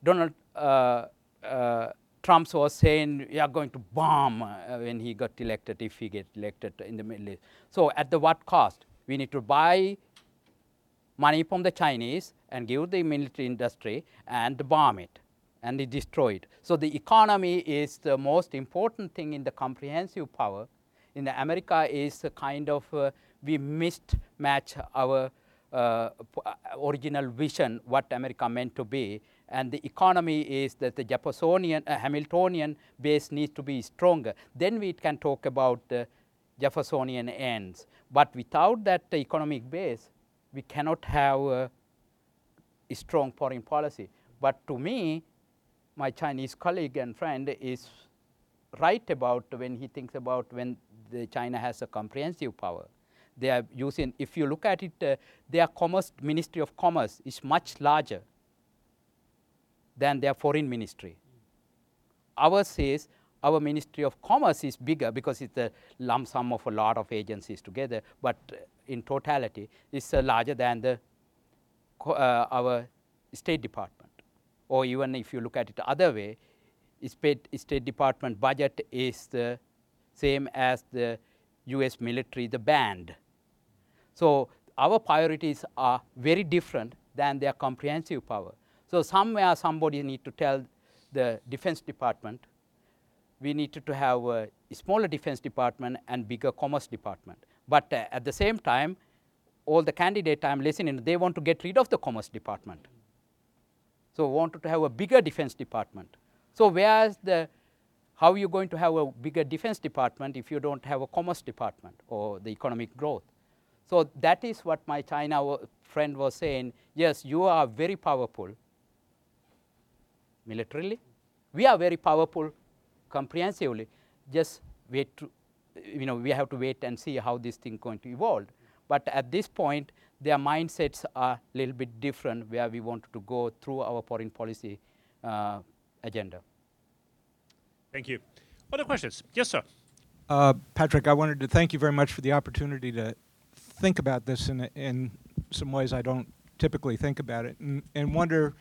Donald uh, uh, Trump was saying we are going to bomb when he got elected, if he gets elected in the Middle East. So at the what cost? We need to buy money from the Chinese and give the military industry and bomb it and destroy it. So the economy is the most important thing in the comprehensive power. In the America is a kind of uh, we missed match our uh, original vision what America meant to be and the economy is that the Jeffersonian uh, Hamiltonian base needs to be stronger. Then we can talk about the Jeffersonian ends. But without that economic base we cannot have a strong foreign policy. But to me my Chinese colleague and friend is right about when he thinks about when China has a comprehensive power. They are using, if you look at it, uh, their commerce, Ministry of Commerce is much larger than their foreign ministry. Ours is, our Ministry of Commerce is bigger because it's a lump sum of a lot of agencies together, but in totality, it's uh, larger than the, uh, our State Department or even if you look at it other way, State Department budget is the same as the US military, the band. So our priorities are very different than their comprehensive power. So somewhere somebody need to tell the defense department, we need to have a smaller defense department and bigger commerce department. But uh, at the same time, all the candidates I'm listening, they want to get rid of the commerce department. So wanted to have a bigger defense department. So where's the, how are you going to have a bigger defense department if you don't have a commerce department or the economic growth? So that is what my China friend was saying. Yes, you are very powerful militarily. We are very powerful comprehensively. Just wait to, you know, we have to wait and see how this thing going to evolve. But at this point, their mindsets are a little bit different where we want to go through our foreign policy uh, agenda. Thank you. Other questions? Yes, sir. Uh, Patrick, I wanted to thank you very much for the opportunity to think about this in, in some ways I don't typically think about it and, and wonder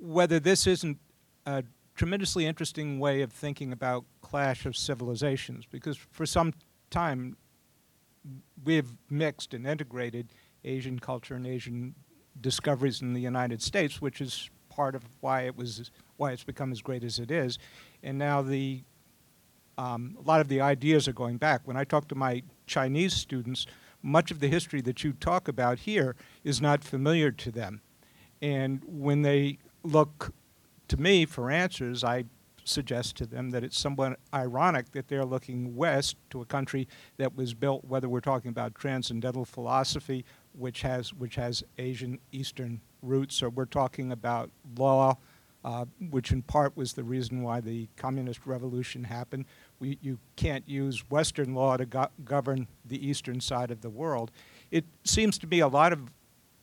whether this isn't a tremendously interesting way of thinking about clash of civilizations because for some time we've mixed and integrated Asian culture and Asian discoveries in the United States, which is part of why it was why it's become as great as it is. And now the um, a lot of the ideas are going back. When I talk to my Chinese students, much of the history that you talk about here is not familiar to them. And when they look to me for answers, I suggest to them that it's somewhat ironic that they're looking west to a country that was built, whether we're talking about transcendental philosophy, which has, which has Asian Eastern roots, or we're talking about law, uh, which in part was the reason why the communist revolution happened. We, you can't use Western law to go govern the eastern side of the world. It seems to me a lot of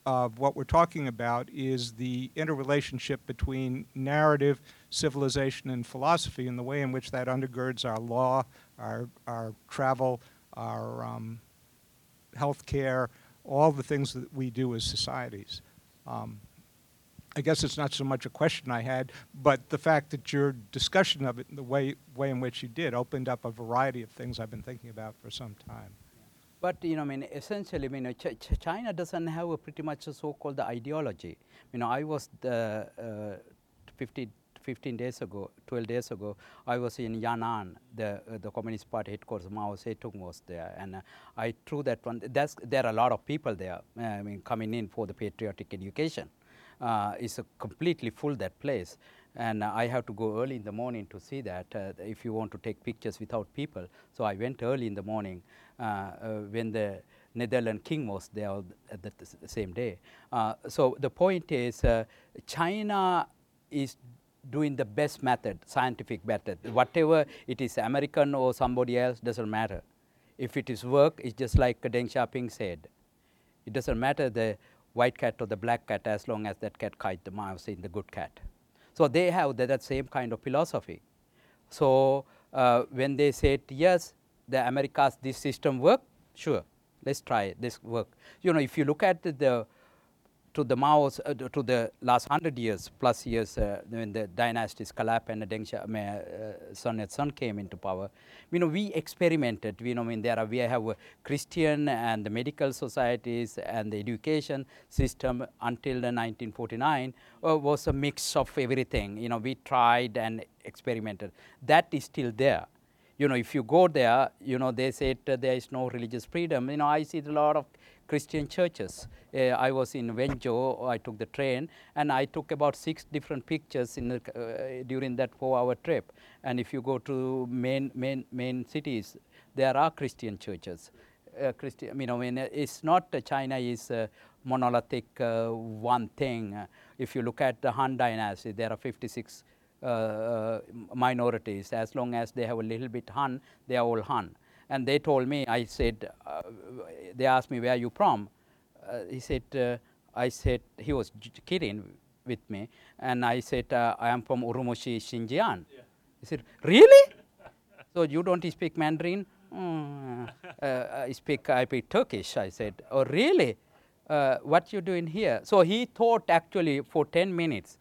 of what we're talking about is the interrelationship between narrative, civilization, and philosophy, and the way in which that undergirds our law, our, our travel, our um, health care, all the things that we do as societies. Um, I guess it's not so much a question I had, but the fact that your discussion of it, the way, way in which you did, opened up a variety of things I've been thinking about for some time. But you know, I mean, essentially, I mean, Ch Ch China doesn't have a pretty much a so-called ideology. You know, I was the, uh, 50, 15 days ago, 12 days ago, I was in Yan'an, the uh, the Communist Party headquarters. Mao Zedong was there, and uh, I threw that one. That's, there are a lot of people there. Uh, I mean, coming in for the patriotic education. Uh, it's completely full that place and I have to go early in the morning to see that uh, if you want to take pictures without people. So I went early in the morning uh, uh when the Netherlands king was there at the, same day. Uh, so the point is, uh, China is doing the best method, scientific method. Whatever it is, American or somebody else, doesn't matter. If it is work, it's just like Deng Xiaoping said. It doesn't matter the white cat or the black cat as long as that cat kite the mouse in the good cat. So they have that, that same kind of philosophy. So uh, when they said yes, the Americas this system work, sure, let's try this work. You know, if you look at the to the Mao's, uh, to the last hundred years plus years uh, when the dynasties collapsed and Deng Xiaoping, uh, Sun Yat-sen came into power, you know, we experimented. You know, I mean, there are we have Christian and the medical societies and the education system until the 1949 uh, was a mix of everything. You know, we tried and experimented. That is still there you know, if you go there, you know, they said uh, there is no religious freedom. You know, I see a lot of Christian churches. Uh, I was in Wenzhou, I took the train, and I took about six different pictures in the, uh, during that four-hour trip. And if you go to main, main, main cities, there are Christian churches. Uh, Christian, I mean, it's not uh, China is uh, monolithic uh, one thing. if you look at the Han Dynasty, there are 56 minorities. As long as they have a little bit Han, they are all Han. And they told me, I said, uh, they asked me, where are you from? Uh, he said, uh, I said, he was kidding with me. And I said, uh, I am from Urumqi, Xinjiang. Yeah. He said, really? so you don't speak Mandarin? Mm, I speak, I speak Turkish. I said, oh, really? Uh, what you doing here? So he thought actually for 10 minutes,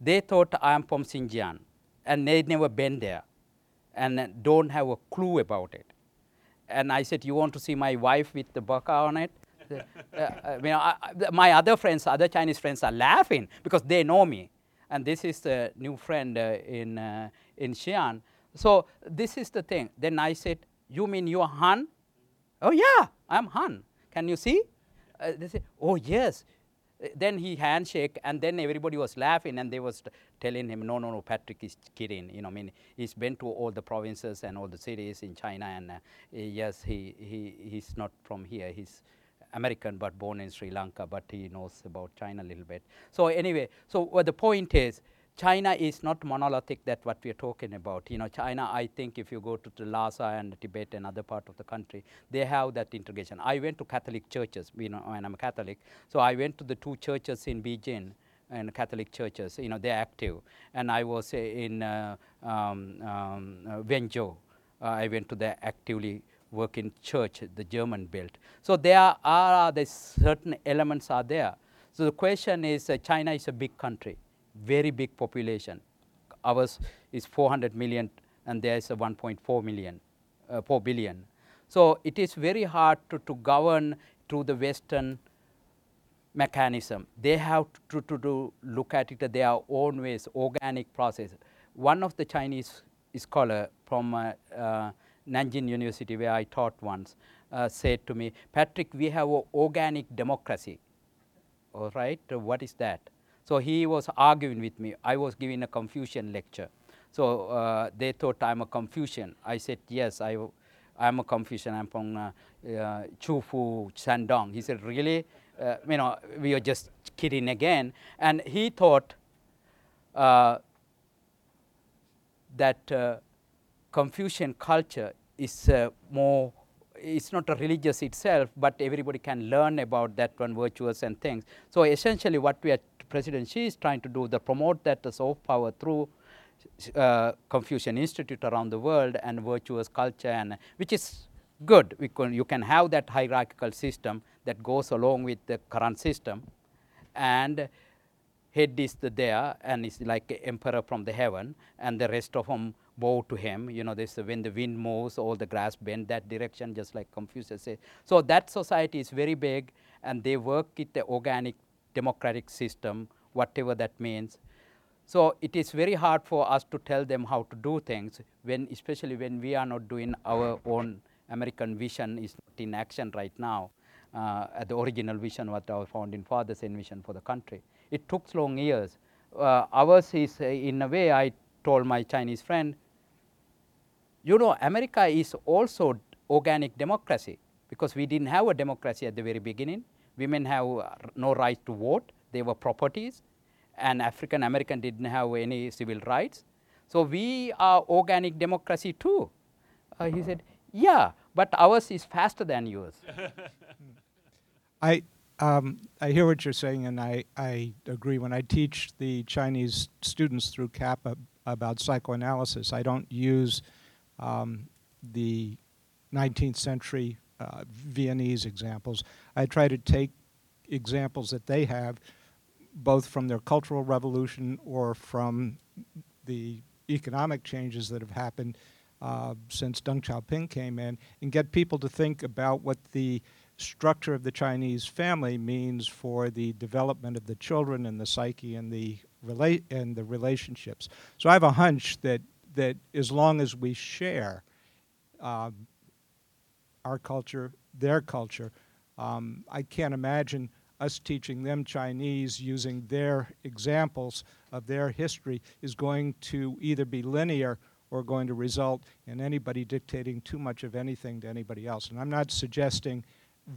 they thought I am from Xinjiang and they never been there and don't have a clue about it. And I said, you want to see my wife with the burqa on it? uh, I mean, I, my other friends, other Chinese friends are laughing because they know me. And this is the new friend uh, in, uh, in Xi'an. So this is the thing. Then I said, you mean you're Han? Oh yeah, I'm Han. Can you see? Uh, they say, oh yes, then he handshake and then everybody was laughing and they was telling him no no no patrick is kidding. You know i mean he's been to all the provinces and all the cities in china and uh, yes he, he he's not from here. He's american but born in sri lanka but he knows about china a little bit. So anyway so what the point is China is not monolithic, that's what we are talking about. You know, China, I think if you go to, Lhasa and Tibet and other part of the country, they have that integration. I went to Catholic churches, you know, and I'm a Catholic. So I went to the two churches in Beijing and Catholic churches, you know, they're active. And I was in uh, um, um, uh, Wenzhou. Uh, I went to the actively working church, the German built. So there are the certain elements are there. So the question is, uh, China is a big country very big population. Ours is 400 million and a 1.4 million, uh, 4 billion. So it is very hard to, to govern through the Western mechanism. They have to, to, to look at it their own ways, organic process. One of the Chinese scholar from uh, uh, Nanjing University where I taught once uh, said to me, Patrick, we have an organic democracy. All right, what is that? So he was arguing with me. I was giving a Confucian lecture. So uh, they thought I'm a Confucian. I said, yes, I, I'm a Confucian. I'm from uh, uh, Qufu, Shandong. He said, really? Uh, you know, we are just kidding again. And he thought uh, that uh, Confucian culture is uh, more it's not a religious itself, but everybody can learn about that one virtuous and things. So essentially what we are President Xi is trying to do, the promote that soft power through uh, Confucian Institute around the world and virtuous culture, and which is good. Can, you can have that hierarchical system that goes along with the current system, and head is the there and is like emperor from the heaven, and the rest of them bow to him. You know, this when the wind moves, all the grass bend that direction, just like Confucius said. So that society is very big, and they work with the organic democratic system, whatever that means. So it is very hard for us to tell them how to do things, when, especially when we are not doing our own American vision is not in action right now. Uh, the original vision what our founding fathers envisioned for the country. It took long years. Uh, ours is, uh, in a way, I told my Chinese friend, you know, America is also organic democracy. because we didn't have a democracy at the very beginning. Women have no right to vote, they were properties, and African American didn't have any civil rights. So we are organic democracy too. Uh, he said, yeah, but ours is faster than yours. I um, I hear what you're saying, and I, I agree. When I teach the Chinese students through CAPA about psychoanalysis, I don't use um, the 19th century uh, Viennese examples. I try to take examples that they have, both from their cultural revolution or from the economic changes that have happened uh, since Deng Xiaoping came in, and get people to think about what the structure of the Chinese family means for the development of the children and the psyche and the rela- and the relationships. So I have a hunch that that as long as we share um, our culture, their culture, um, I can't imagine us teaching them Chinese using their examples of their history is going to either be linear or going to result in anybody dictating too much of anything to anybody else. And I'm not suggesting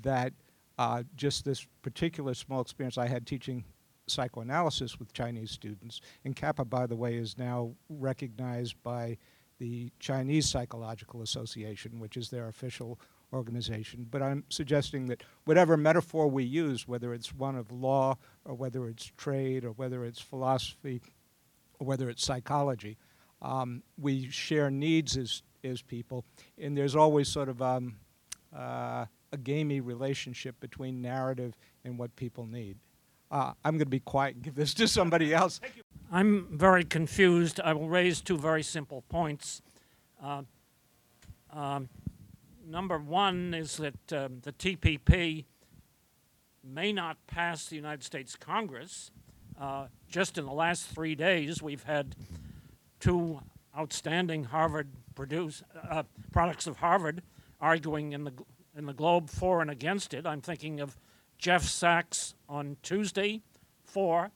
that uh, just this particular small experience I had teaching psychoanalysis with Chinese students, and CAPA, by the way, is now recognized by the Chinese Psychological Association, which is their official organization. But I'm suggesting that whatever metaphor we use, whether it's one of law, or whether it's trade, or whether it's philosophy, or whether it's psychology, um, we share needs as, as people, and there's always sort of um, uh, a gamey relationship between narrative and what people need. Uh, I'm going to be quiet and give this to somebody else. I'm very confused. I will raise two very simple points. Uh, um, number one is that um, the TPP may not pass the United States Congress. Uh, just in the last three days, we've had two outstanding Harvard produce, uh, products of Harvard arguing in the in the Globe for and against it. I'm thinking of Jeff Sachs on Tuesday for,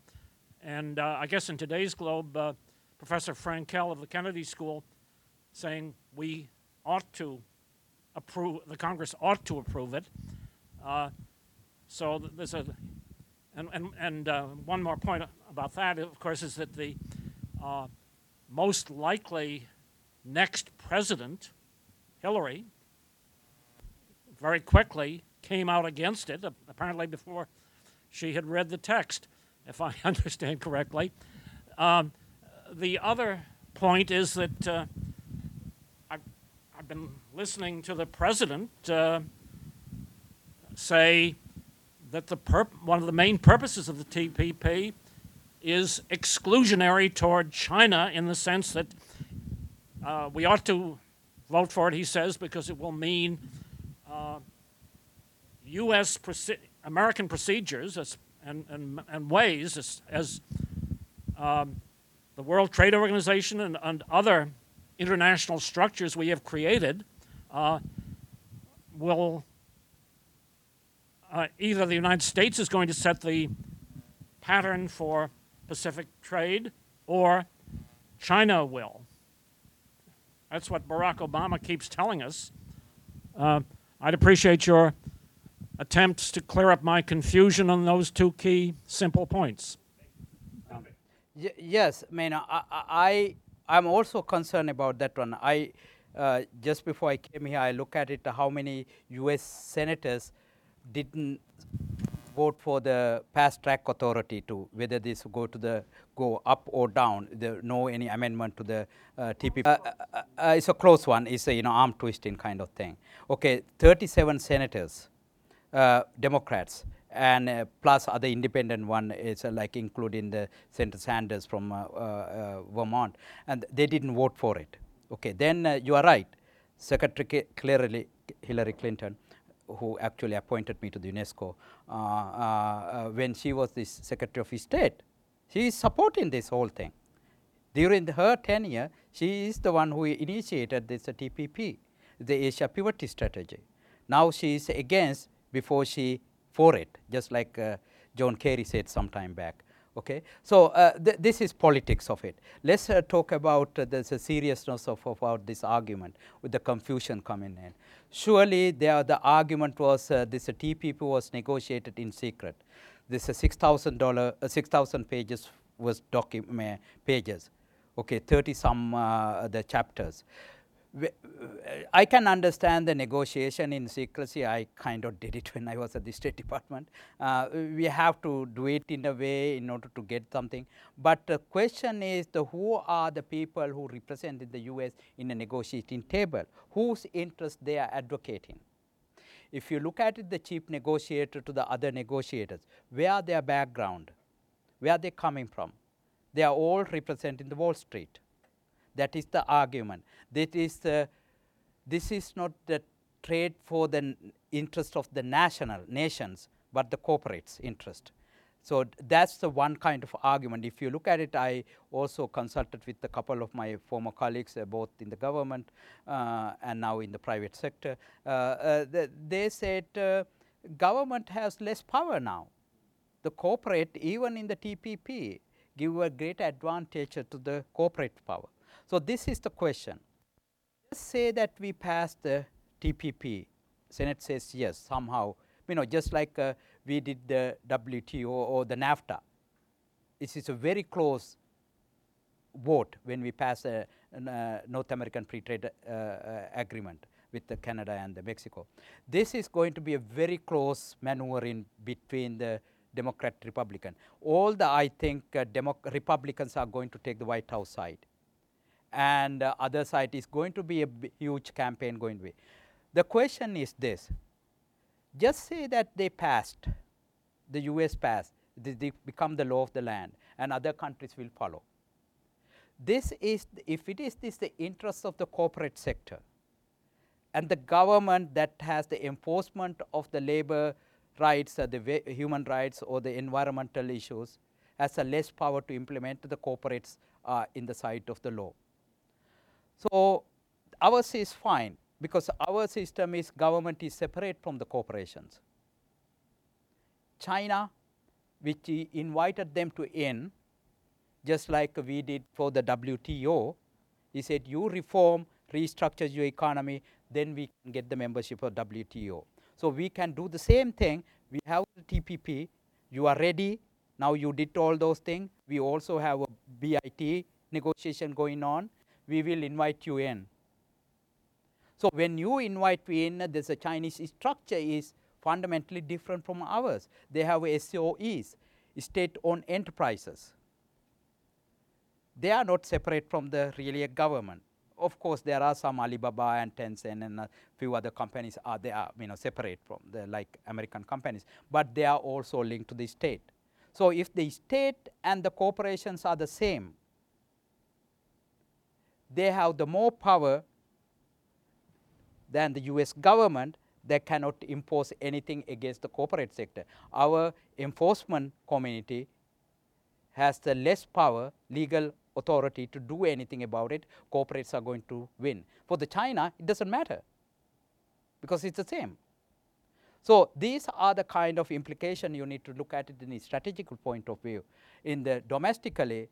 and uh, I guess in today's Globe, uh, Professor Frankel of the Kennedy School saying we ought to approve, the Congress ought to approve it. Uh, so there's a, and, and, and uh, one more point about that, of course, is that the uh, most likely next president, Hillary, very quickly came out against it, apparently before she had read the text, if I understand correctly. Um, the other point is that uh, I've, I've, been listening to the president uh, say that the one of the main purposes of the TPP is exclusionary toward China in the sense that uh, we ought to vote for it, he says, because it will mean uh, U.S. Proce- American procedures as, and, and, and ways as, as um, the World Trade Organization and, and, other international structures we have created uh, will uh, either the United States is going to set the pattern for Pacific trade or China will. That's what Barack Obama keeps telling us. Uh, I'd appreciate your attempts to clear up my confusion on those two key simple points. Y- yes, I mean, I, I, I'm also concerned about that one. I, uh, just before I came here, I look at it how many U.S. senators didn't vote for the fast track authority to whether this go to the go up or down. There no any amendment to the uh, TPP. Uh, uh, uh, it's a close one. It's a you know arm twisting kind of thing. Okay, 37 senators, uh, Democrats, and plus other independent one is like including the Senator Sanders from Vermont, and they didn't vote for it. Okay, then you are right. Secretary clearly Hillary Clinton who actually appointed me to the UNESCO, uh, uh, uh, when she was the Secretary of State. She is supporting this whole thing. During her tenure, she is the one who initiated this TPP, the Asia Pivot Strategy. Now she is against before she for it, just like uh, John Kerry said some time back. Okay, so uh, th this is politics of it. Let's uh, talk about uh, the, seriousness of about this argument with the confusion coming in. Surely, there the argument was uh, this TPP was negotiated in secret. This six thousand dollar, uh, six thousand pages was document pages. Okay, thirty some uh, the chapters. I can understand the negotiation in secrecy. I kind of did it when I was at the State Department. Uh, we have to do it in a way in order to get something. But the question is the who are the people who represented the US in a negotiating table? Whose interest they are advocating? If you look at it, the chief negotiator to the other negotiators, where are their background? Where are they coming from? They are all representing the Wall Street. That is the argument. That is the, this is not the trade for the interest of the national nations, but the corporates' interest. So that's the one kind of argument. If you look at it, I also consulted with a couple of my former colleagues, uh, both in the government uh, and now in the private sector. Uh, uh the, they said uh, government has less power now. The corporate, even in the TPP, give a great advantage to the corporate power. So this is the question. Let's say that we pass the TPP. Senate says yes, somehow, you know, just like uh, we did the WTO or the NAFTA. This is a very close vote when we pass a, uh, North American Free Trade uh, uh, Agreement with Canada and Mexico. This is going to be a very close maneuver in between the Democrat Republican. All the I think uh, Republicans are going to take the White House side and uh, other side is going to be a huge campaign going to be. The question is this, just say that they passed, the US passed, they, they become the law of the land and other countries will follow. This is, if it is this the interest of the corporate sector and the government that has the enforcement of the labor rights, uh, the human rights or the environmental issues has a less power to implement the corporates uh, in the sight of the law. So, ours is fine because our system is government is separate from the corporations. China, which invited them to in, just like we did for the WTO, he said, you reform, restructure your economy, then we can get the membership of WTO. So we can do the same thing. We have the TPP. You are ready. Now you did all those things. We also have a BIT negotiation going on we will invite you in. So when you invite in, there's a Chinese structure is fundamentally different from ours. They have SOEs, state-owned enterprises. They are not separate from the really government. Of course, there are some Alibaba and Tencent and a few other companies are they are you know separate from the like American companies, but they are also linked to the state. So if the state and the corporations are the same, they have the more power than the US government they cannot impose anything against the corporate sector. Our enforcement community has the less power, legal authority to do anything about it, corporates are going to win. For the China, it doesn't matter because it's the same. So these are the kind of implication you need to look at it in a strategical point of view. In the domestically,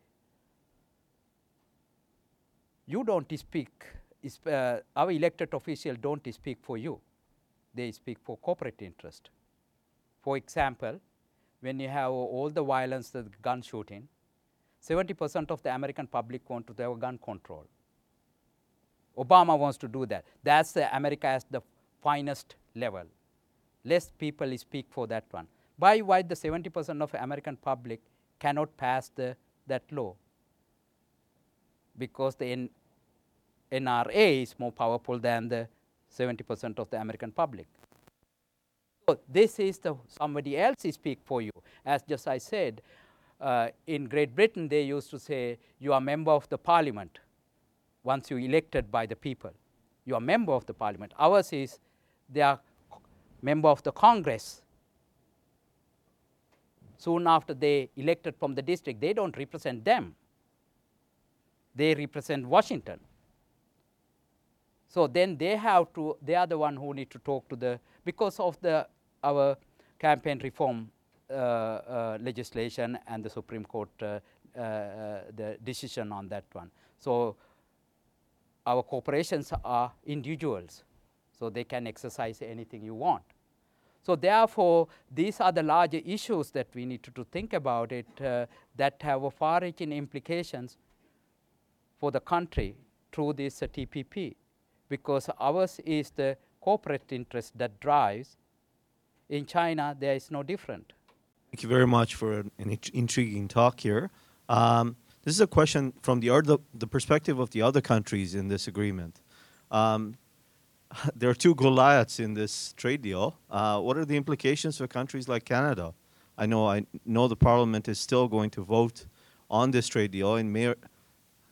you don't speak, uh, our elected officials don't speak for you, they speak for corporate interest. For example, when you have all the violence, the gun shooting, 70% of the American public want to have gun control. Obama wants to do that. That's the America as the finest level. Less people speak for that one. By why the 70% of American public cannot pass the, that law? Because the N NRA is more powerful than the 70% of the American public. So this is the somebody else speak for you. As just I said, uh, in Great Britain they used to say you are member of the parliament once you elected by the people. You are member of the parliament. Ours is they are member of the Congress. Soon after they elected from the district, they don't represent them they represent Washington. So then they have to, they are the one who need to talk to the, because of the, our campaign reform uh, uh, legislation and the Supreme Court uh, the decision on that one. So our corporations are individuals, so they can exercise anything you want. So therefore, these are the larger issues that we need to, to think about it uh, that have far-reaching implications for the country through this TPP, because ours is the corporate interest that drives. In China, there is no different. Thank you very much for an, an intriguing talk here. Um, this is a question from the, other, the perspective of the other countries in this agreement. Um, there are two Goliaths in this trade deal. Uh, what are the implications for countries like Canada? I know I know the Parliament is still going to vote on this trade deal, and may,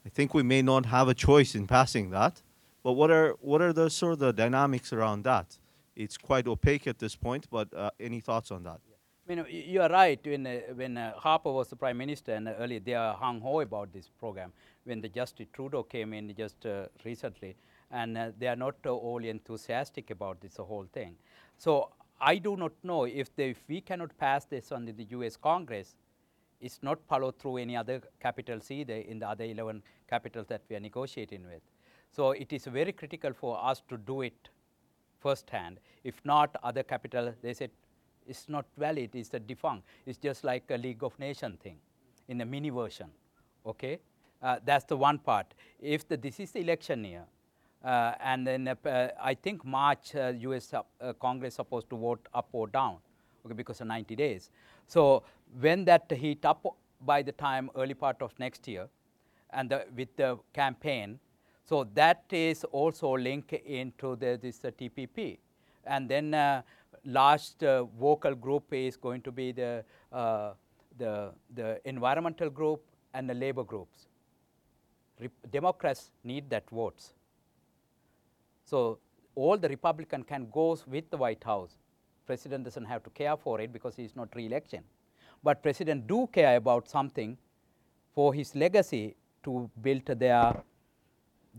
I think we may not have a choice in passing that. But what are what are the sort of the dynamics around that? It's quite opaque at this point. But uh, any thoughts on that? I mean, you are right. When, uh, when uh, Harper was the prime minister, and earlier they are hung ho about this program. When the Justin Trudeau came in just uh, recently, and uh, they are not uh, all enthusiastic about this whole thing. So I do not know if, they, if we cannot pass this on the U.S. Congress, it's not followed through any other capitals either in the other 11 capitals that we are negotiating with. So it is very critical for us to do it firsthand. If not, other capital, they said it's not valid, it's a defunct. It's just like a League of Nations thing in a mini version. Okay? Uh, that's the one part. If the, this is the election year, uh, and then uh, I think March US uh, uh, Congress supposed to vote up or down okay, because of 90 days. So when that heat up by the time early part of next year and the, with the campaign, so that is also linked into the, this uh, TPP. And then uh, last uh, vocal group is going to be the, the, the environmental group and the labor groups. Rep Democrats need that votes. So all the Republican can go with the White House. President doesn't have to care for it because he's not re-election. But president do care about something for his legacy to build their,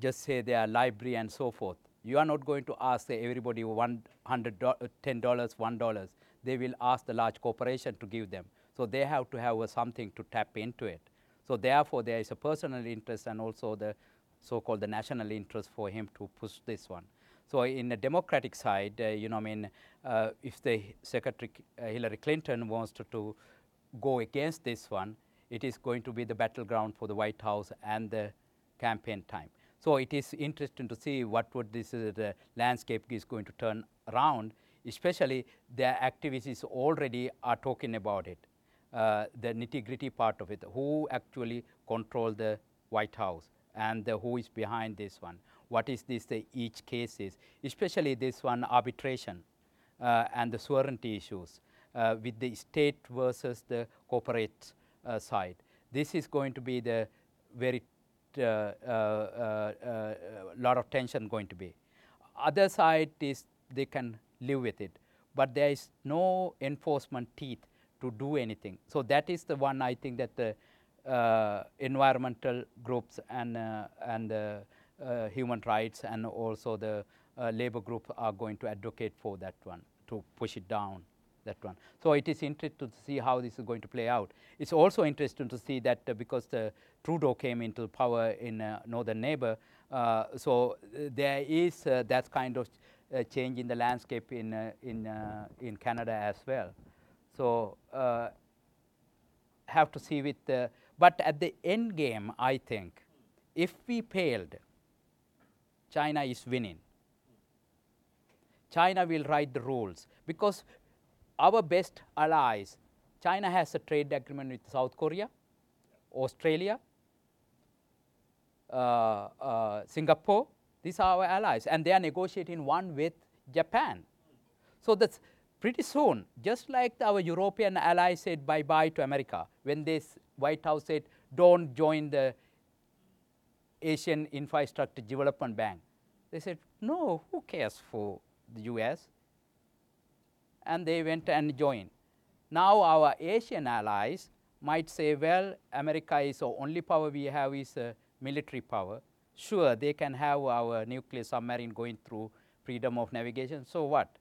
just say their library and so forth. You are not going to ask everybody $110, $1. They will ask the large corporation to give them. So they have to have something to tap into it. So therefore, there is a personal interest and also the so-called the national interest for him to push this one. So in the Democratic side, uh, you know, I mean, uh, if the Secretary uh, Hillary Clinton wants to, to go against this one, it is going to be the battleground for the White House and the campaign time. So it is interesting to see what would this uh, the landscape is going to turn around, especially the activists already are talking about it, uh, the nitty-gritty part of it, who actually control the White House and who is behind this one. What is this the each cases, especially this one arbitration uh, and the sovereignty issues uh, with the state versus the corporate uh, side. This is going to be the very uh, uh, uh, lot of tension going to be. Other side is they can live with it, but there is no enforcement teeth to do anything. So that is the one I think that the uh, environmental groups and, uh, and uh, Uh, human rights and also the uh, labor group are going to advocate for that one to push it down that one. So it is interesting to see how this is going to play out. It's also interesting to see that uh, because the Trudeau came into power in uh, northern neighbor, uh, so uh, there is that kind of change in the landscape in in in Canada as well. So have to see with but at the end game, I think, if we failed, China is winning. China will write the rules because our best allies, China has a trade agreement with South Korea, Australia, uh, uh, Singapore. These are our allies, and they are negotiating one with Japan. So that's pretty soon, just like our European allies said bye-bye to America when this White House said, don't join the Asian Infrastructure Development Bank. They said, no, who cares for the US? And they went and joined. Now our Asian allies might say, well, America is the only power we have is uh, military power. Sure, they can have our nuclear submarine going through freedom of navigation, so what?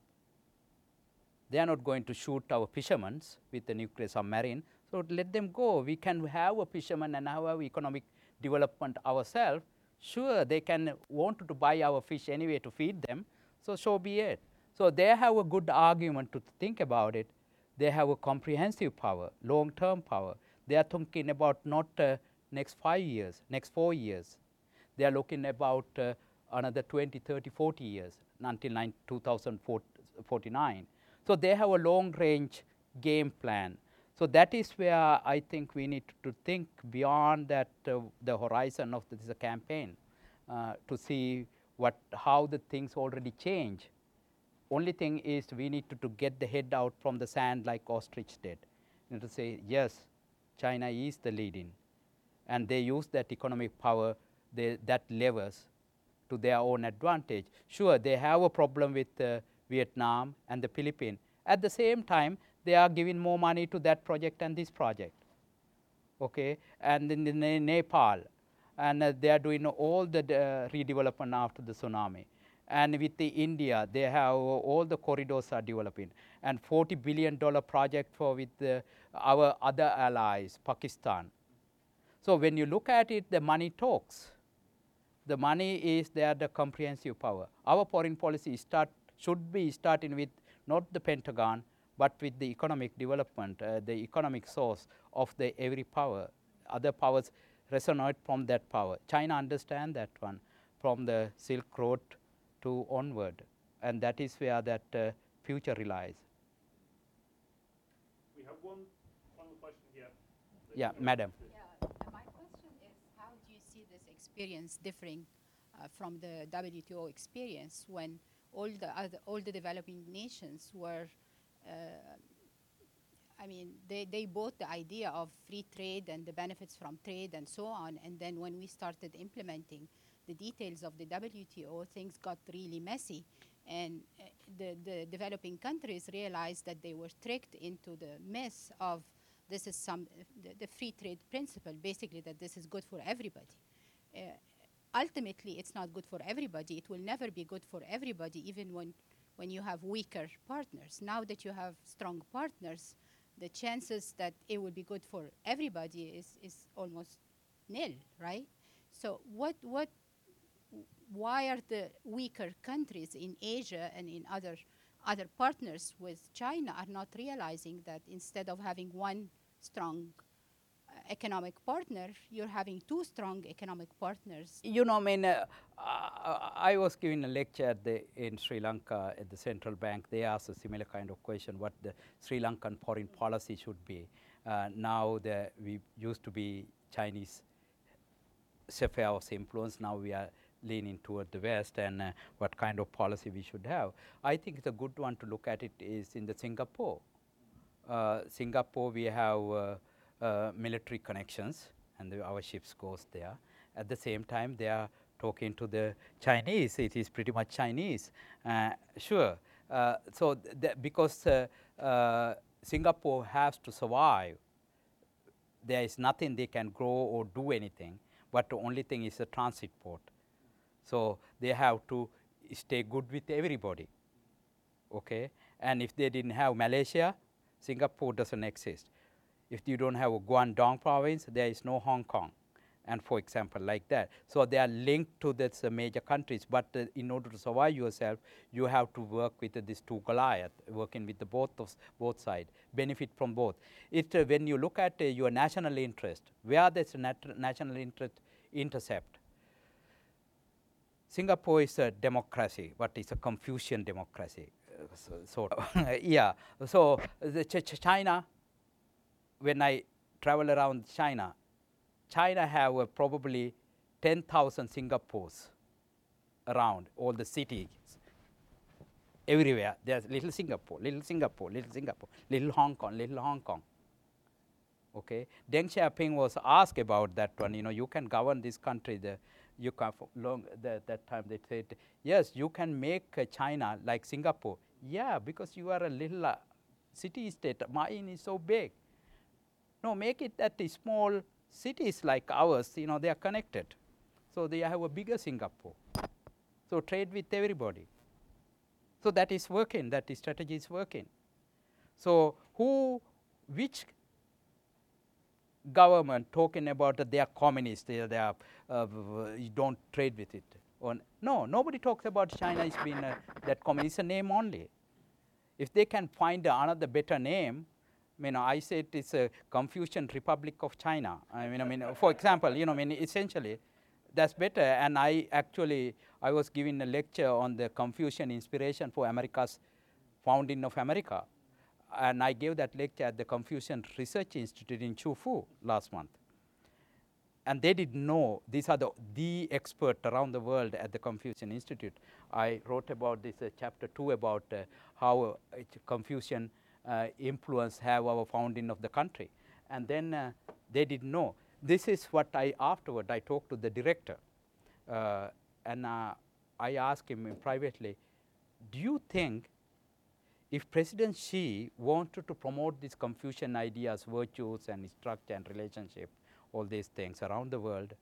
They are not going to shoot our fishermen with the nuclear submarine. So let them go. We can have a fisherman and have our economic development ourselves. Sure, they can want to buy our fish anyway to feed them. So so be it. So they have a good argument to think about it. They have a comprehensive power, long-term power. They are thinking about not uh, next five years, next four years. They are looking about uh, another 20, 30, 40 years until 2049. So they have a long range game plan. So that is where I think we need to think beyond that uh, the horizon of this campaign uh, to see what how the things already change. Only thing is we need to, to get the head out from the sand like ostrich did. And to say yes, China is the leading, and they use that economic power, they, that levers to their own advantage. Sure, they have a problem with uh, Vietnam and the Philippines. At the same time, they are giving more money to that project and this project. Okay, and in, in Nepal, and uh, they are doing all the uh, redevelopment after the tsunami. And with the India, they have all the corridors are developing, and 40 billion dollar project for with our other allies, Pakistan. So when you look at it, the money talks. The money is there, the comprehensive power. Our foreign policy start should be starting with not the Pentagon, but with the economic development, uh, the economic source of the every power. Other powers resonate from that power. China understand that one from the Silk Road to onward, and that is where that uh, future relies. We have one final question here. Yeah, madam. Yeah, my question is how do you see this experience differing uh, from the WTO experience when all the other, all the developing nations were, I mean, they, they bought the idea of free trade and the benefits from trade and so on, and then when we started implementing the details of the WTO, things got really messy. And uh, the, the developing countries realized that they were tricked into the myth of this is some, the, the free trade principle, basically that this is good for everybody. Uh, ultimately, it's not good for everybody. It will never be good for everybody, even when, when you have weaker partners. Now that you have strong partners, the chances that it will be good for everybody is, is almost nil, right? So what, what why are the weaker countries in Asia and in other other partners with China are not realizing that instead of having one strong economic partner, you're having two strong economic partners. You know, I mean, uh, I was giving a lecture the, in Sri Lanka at the central bank. They asked a similar kind of question: what the Sri Lankan foreign policy should be. Uh, now we used to be Chinese sphere of influence. Now we are leaning toward the West and uh, what kind of policy we should have. I think the good one to look at it is in the Singapore. Uh, Singapore, we have uh, uh military connections and the, our ships goes there. At the same time, they are talking to the Chinese. It is pretty much Chinese. Uh, sure. Uh, so because Singapore has to survive, there is nothing they can grow or do anything, but the only thing is a transit port. So they have to stay good with everybody. Okay? And if they didn't have Malaysia, Singapore doesn't exist. If you don't have a Guangdong province, there is no Hong Kong. And for example, like that. So they are linked to these uh, major countries. But uh, in order to survive yourself, you have to work with uh, these two Goliath, working with the both of both sides, benefit from both. It, when you look at your national interest, where does nat- national interest intercept? Singapore is a democracy, but it's a Confucian democracy. So, sort of. yeah. So the Ch China, when I travel around China, China have uh, probably 10,000 Singapores around all the cities. Everywhere there's little Singapore, little Singapore, little Singapore, little Hong Kong, little Hong Kong. Okay, Deng Xiaoping was asked about that one. You know, you can govern this country. The you can long that, that time they said yes you can make uh, china like singapore yeah because you are a little uh, city state mine is so big no make it that the small cities like ours you know they are connected so they have a bigger singapore so trade with everybody so that is working that strategy is working So who, which government talking about that they are communist, they are, they are uh, you don't trade with it. Or, no, nobody talks about China as being a, that communist. It's a name only. If they can find another better name, mean, I say it is a Confucian Republic of China. I mean, I mean, for example, you know, I mean, essentially, that's better. And I actually, I was giving a lecture on the Confucian inspiration for America's founding of America. And I gave that lecture at the Confucian Research Institute in Qufu last month. And they didn't know, these are the, the expert around the world at the Confucian Institute. I wrote about this uh, chapter two about uh, how uh, Confucian influence have our founding of the country. And then uh, they didn't know. This is what I, afterward, I talked to the director. Uh, and I asked him privately, do you think if President Xi wanted to promote these Confucian ideas, virtues and structure and relationship, all these things around the world,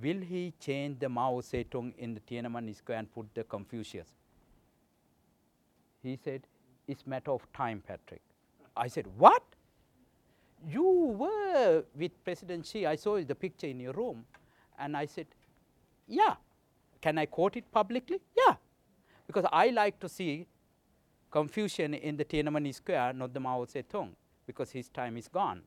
will he change the Mao Zedong in the Tiananmen Square and put the Confucius? He said, it's matter of time, Patrick. I said, what? You were with President Xi. I saw the picture in your room. And I said, yeah. Can I quote it publicly? Yeah. Because I like to see Confucian in the Tiananmen Square, not the Mao Zedong, because his time is gone.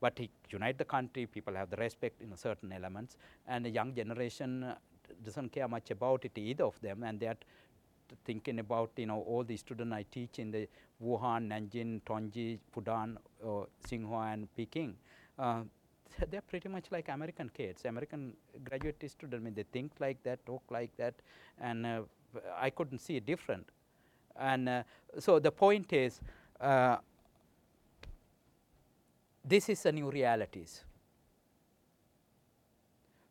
But he unite the country, people have the respect in certain elements, and the young generation doesn't care much about it either of them, and they are thinking about you know all the students I teach in the Wuhan, Nanjing, Tongji, Fudan, uh, Tsinghua, and Peking. Uh, they're pretty much like American kids, American graduate students. I mean, they think like that, talk like that, and uh, I couldn't see it different. And uh, so the point is, uh, this is a new realities.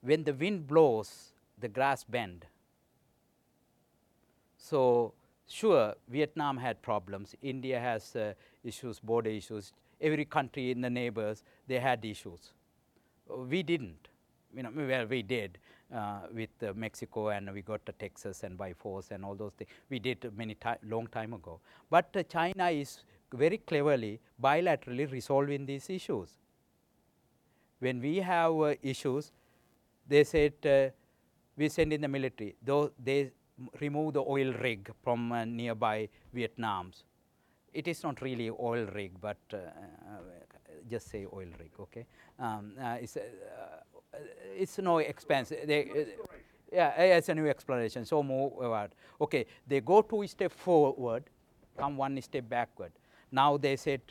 When the wind blows, the grass bend. So sure, Vietnam had problems. India has uh, issues, border issues. Every country in the neighbors, they had issues. We didn't. You know, well, we did uh, with uh, Mexico, and we got to Texas and by force and all those things. We did many time, long time ago. But uh, China is very cleverly bilaterally resolving these issues. When we have uh, issues, they said uh, we send in the military. Though they remove the oil rig from uh, nearby Vietnam's. It is not really oil rig, but just say oil rig, okay? Um, it's, it's no expense. They, yeah, it's a new exploration. So move forward. Okay, they go two step forward, come one step backward. Now they said,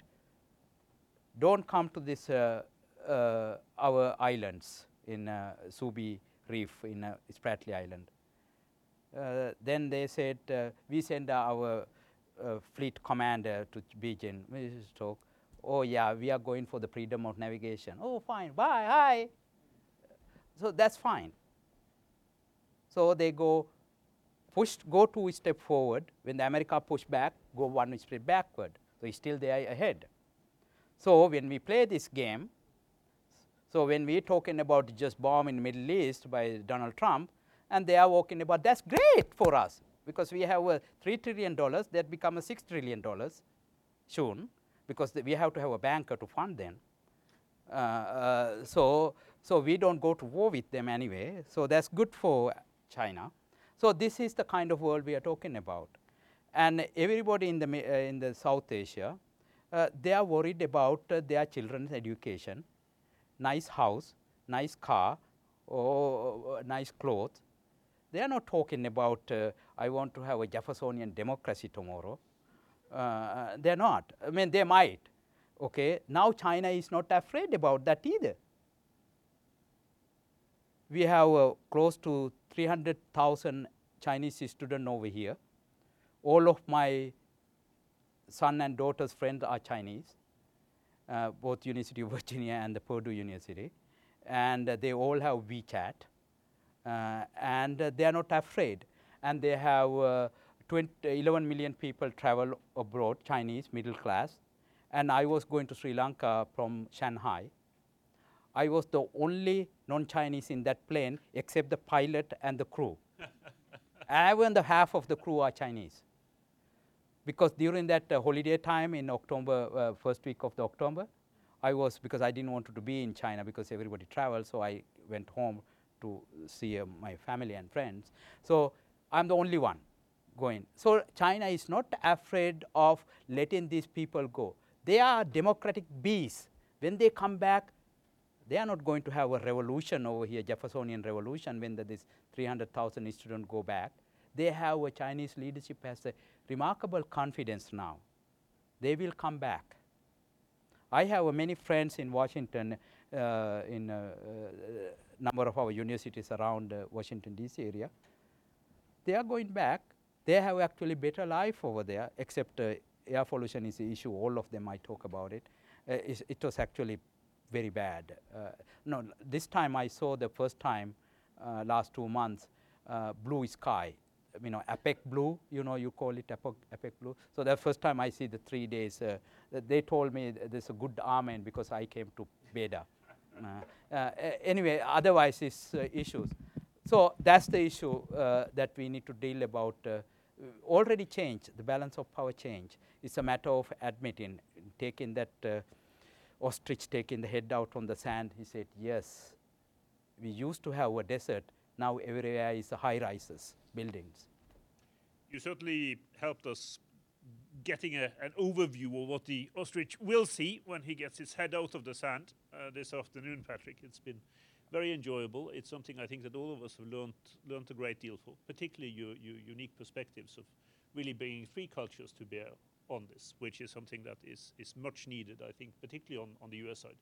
don't come to this uh, uh, our islands in uh, Subi Reef in uh, Spratly Island. Uh, then they said, uh, we send our uh, fleet commander to Beijing. Talk. Oh yeah, we are going for the freedom of navigation. Oh fine, bye, hi. So that's fine. So they go push, go two step forward. When the America push back, go one step backward. So still they are ahead. So when we play this game, so when we're talking about just bomb in Middle East by Donald Trump, and they are talking about that's great for us because we have a three trillion dollars that become a six trillion dollars soon because we have to have a banker to fund them. Uh, uh, so so we don't go to war with them anyway. So that's good for China. So this is the kind of world we are talking about. And everybody in the, uh, in the South Asia, uh, they are worried about uh, their children's education, nice house, nice car, or nice clothes. They are not talking about, uh, I want to have a Jeffersonian democracy tomorrow. Uh, they're not. I mean, they might. Okay, now China is not afraid about that either. We have uh, close to 300,000 Chinese students over here all of my son and daughter's friends are Chinese, uh, both University of Virginia and the Purdue University, and uh, they all have WeChat, uh, and they are not afraid, and they have uh, 20, 11 million people travel abroad, Chinese middle class, and I was going to Sri Lanka from Shanghai. I was the only non-Chinese in that plane except the pilot and the crew. and even the half of the crew are Chinese because during that uh, holiday time in October, uh, first week of the October, I was because I didn't want to be in China because everybody traveled, so I went home to see uh, my family and friends. So I'm the only one going. So China is not afraid of letting these people go. They are democratic beasts. When they come back, they are not going to have a revolution over here, Jeffersonian revolution, when the, this 300,000 students go back. They have a Chinese leadership has a remarkable confidence now. They will come back. I have uh, many friends in Washington, uh, in uh, uh, number of our universities around uh, Washington D.C. area. They are going back. They have actually better life over there, except uh, air pollution is the issue. All of them I talk about it. Uh, it was actually very bad. No, this time I saw the first time last two months blue sky. You know, APEC blue. You know, you call it APEC, APEC blue. So the first time I see the three days, uh, they told me th- there's a good amen because I came to Beida. Uh, uh, anyway, otherwise it's uh, issues. So that's the issue that we need to deal about. Already changed the balance of power change. It's a matter of admitting, taking that uh, ostrich taking the head out on the sand. He said, "Yes, we used to have a desert. Now everywhere is high rises, buildings." You certainly helped us getting a, an overview of what the ostrich will see when he gets his head out of the sand uh, this afternoon, Patrick. It's been very enjoyable. It's something I think that all of us have learned, learned a great deal for, particularly your, your unique perspectives of really bringing three cultures to bear on this, which is something that is, is much needed, I think, particularly on, on the US side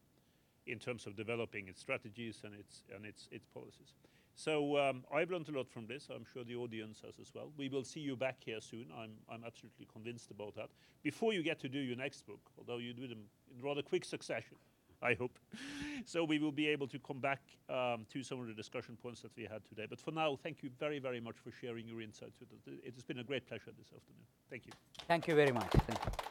in terms of developing its strategies and its, and its, its policies. So um, I've learned a lot from this. I'm sure the audience has as well. We will see you back here soon. I'm, absolutely convinced about that. Before you get to do your next book, although you do them in rather quick succession, I hope. so we will be able to come back um, to some of the discussion points that we had today. But for now, thank you very, very much for sharing your insights with us. It has been a great pleasure this afternoon. Thank you. Thank you very much. Thank you.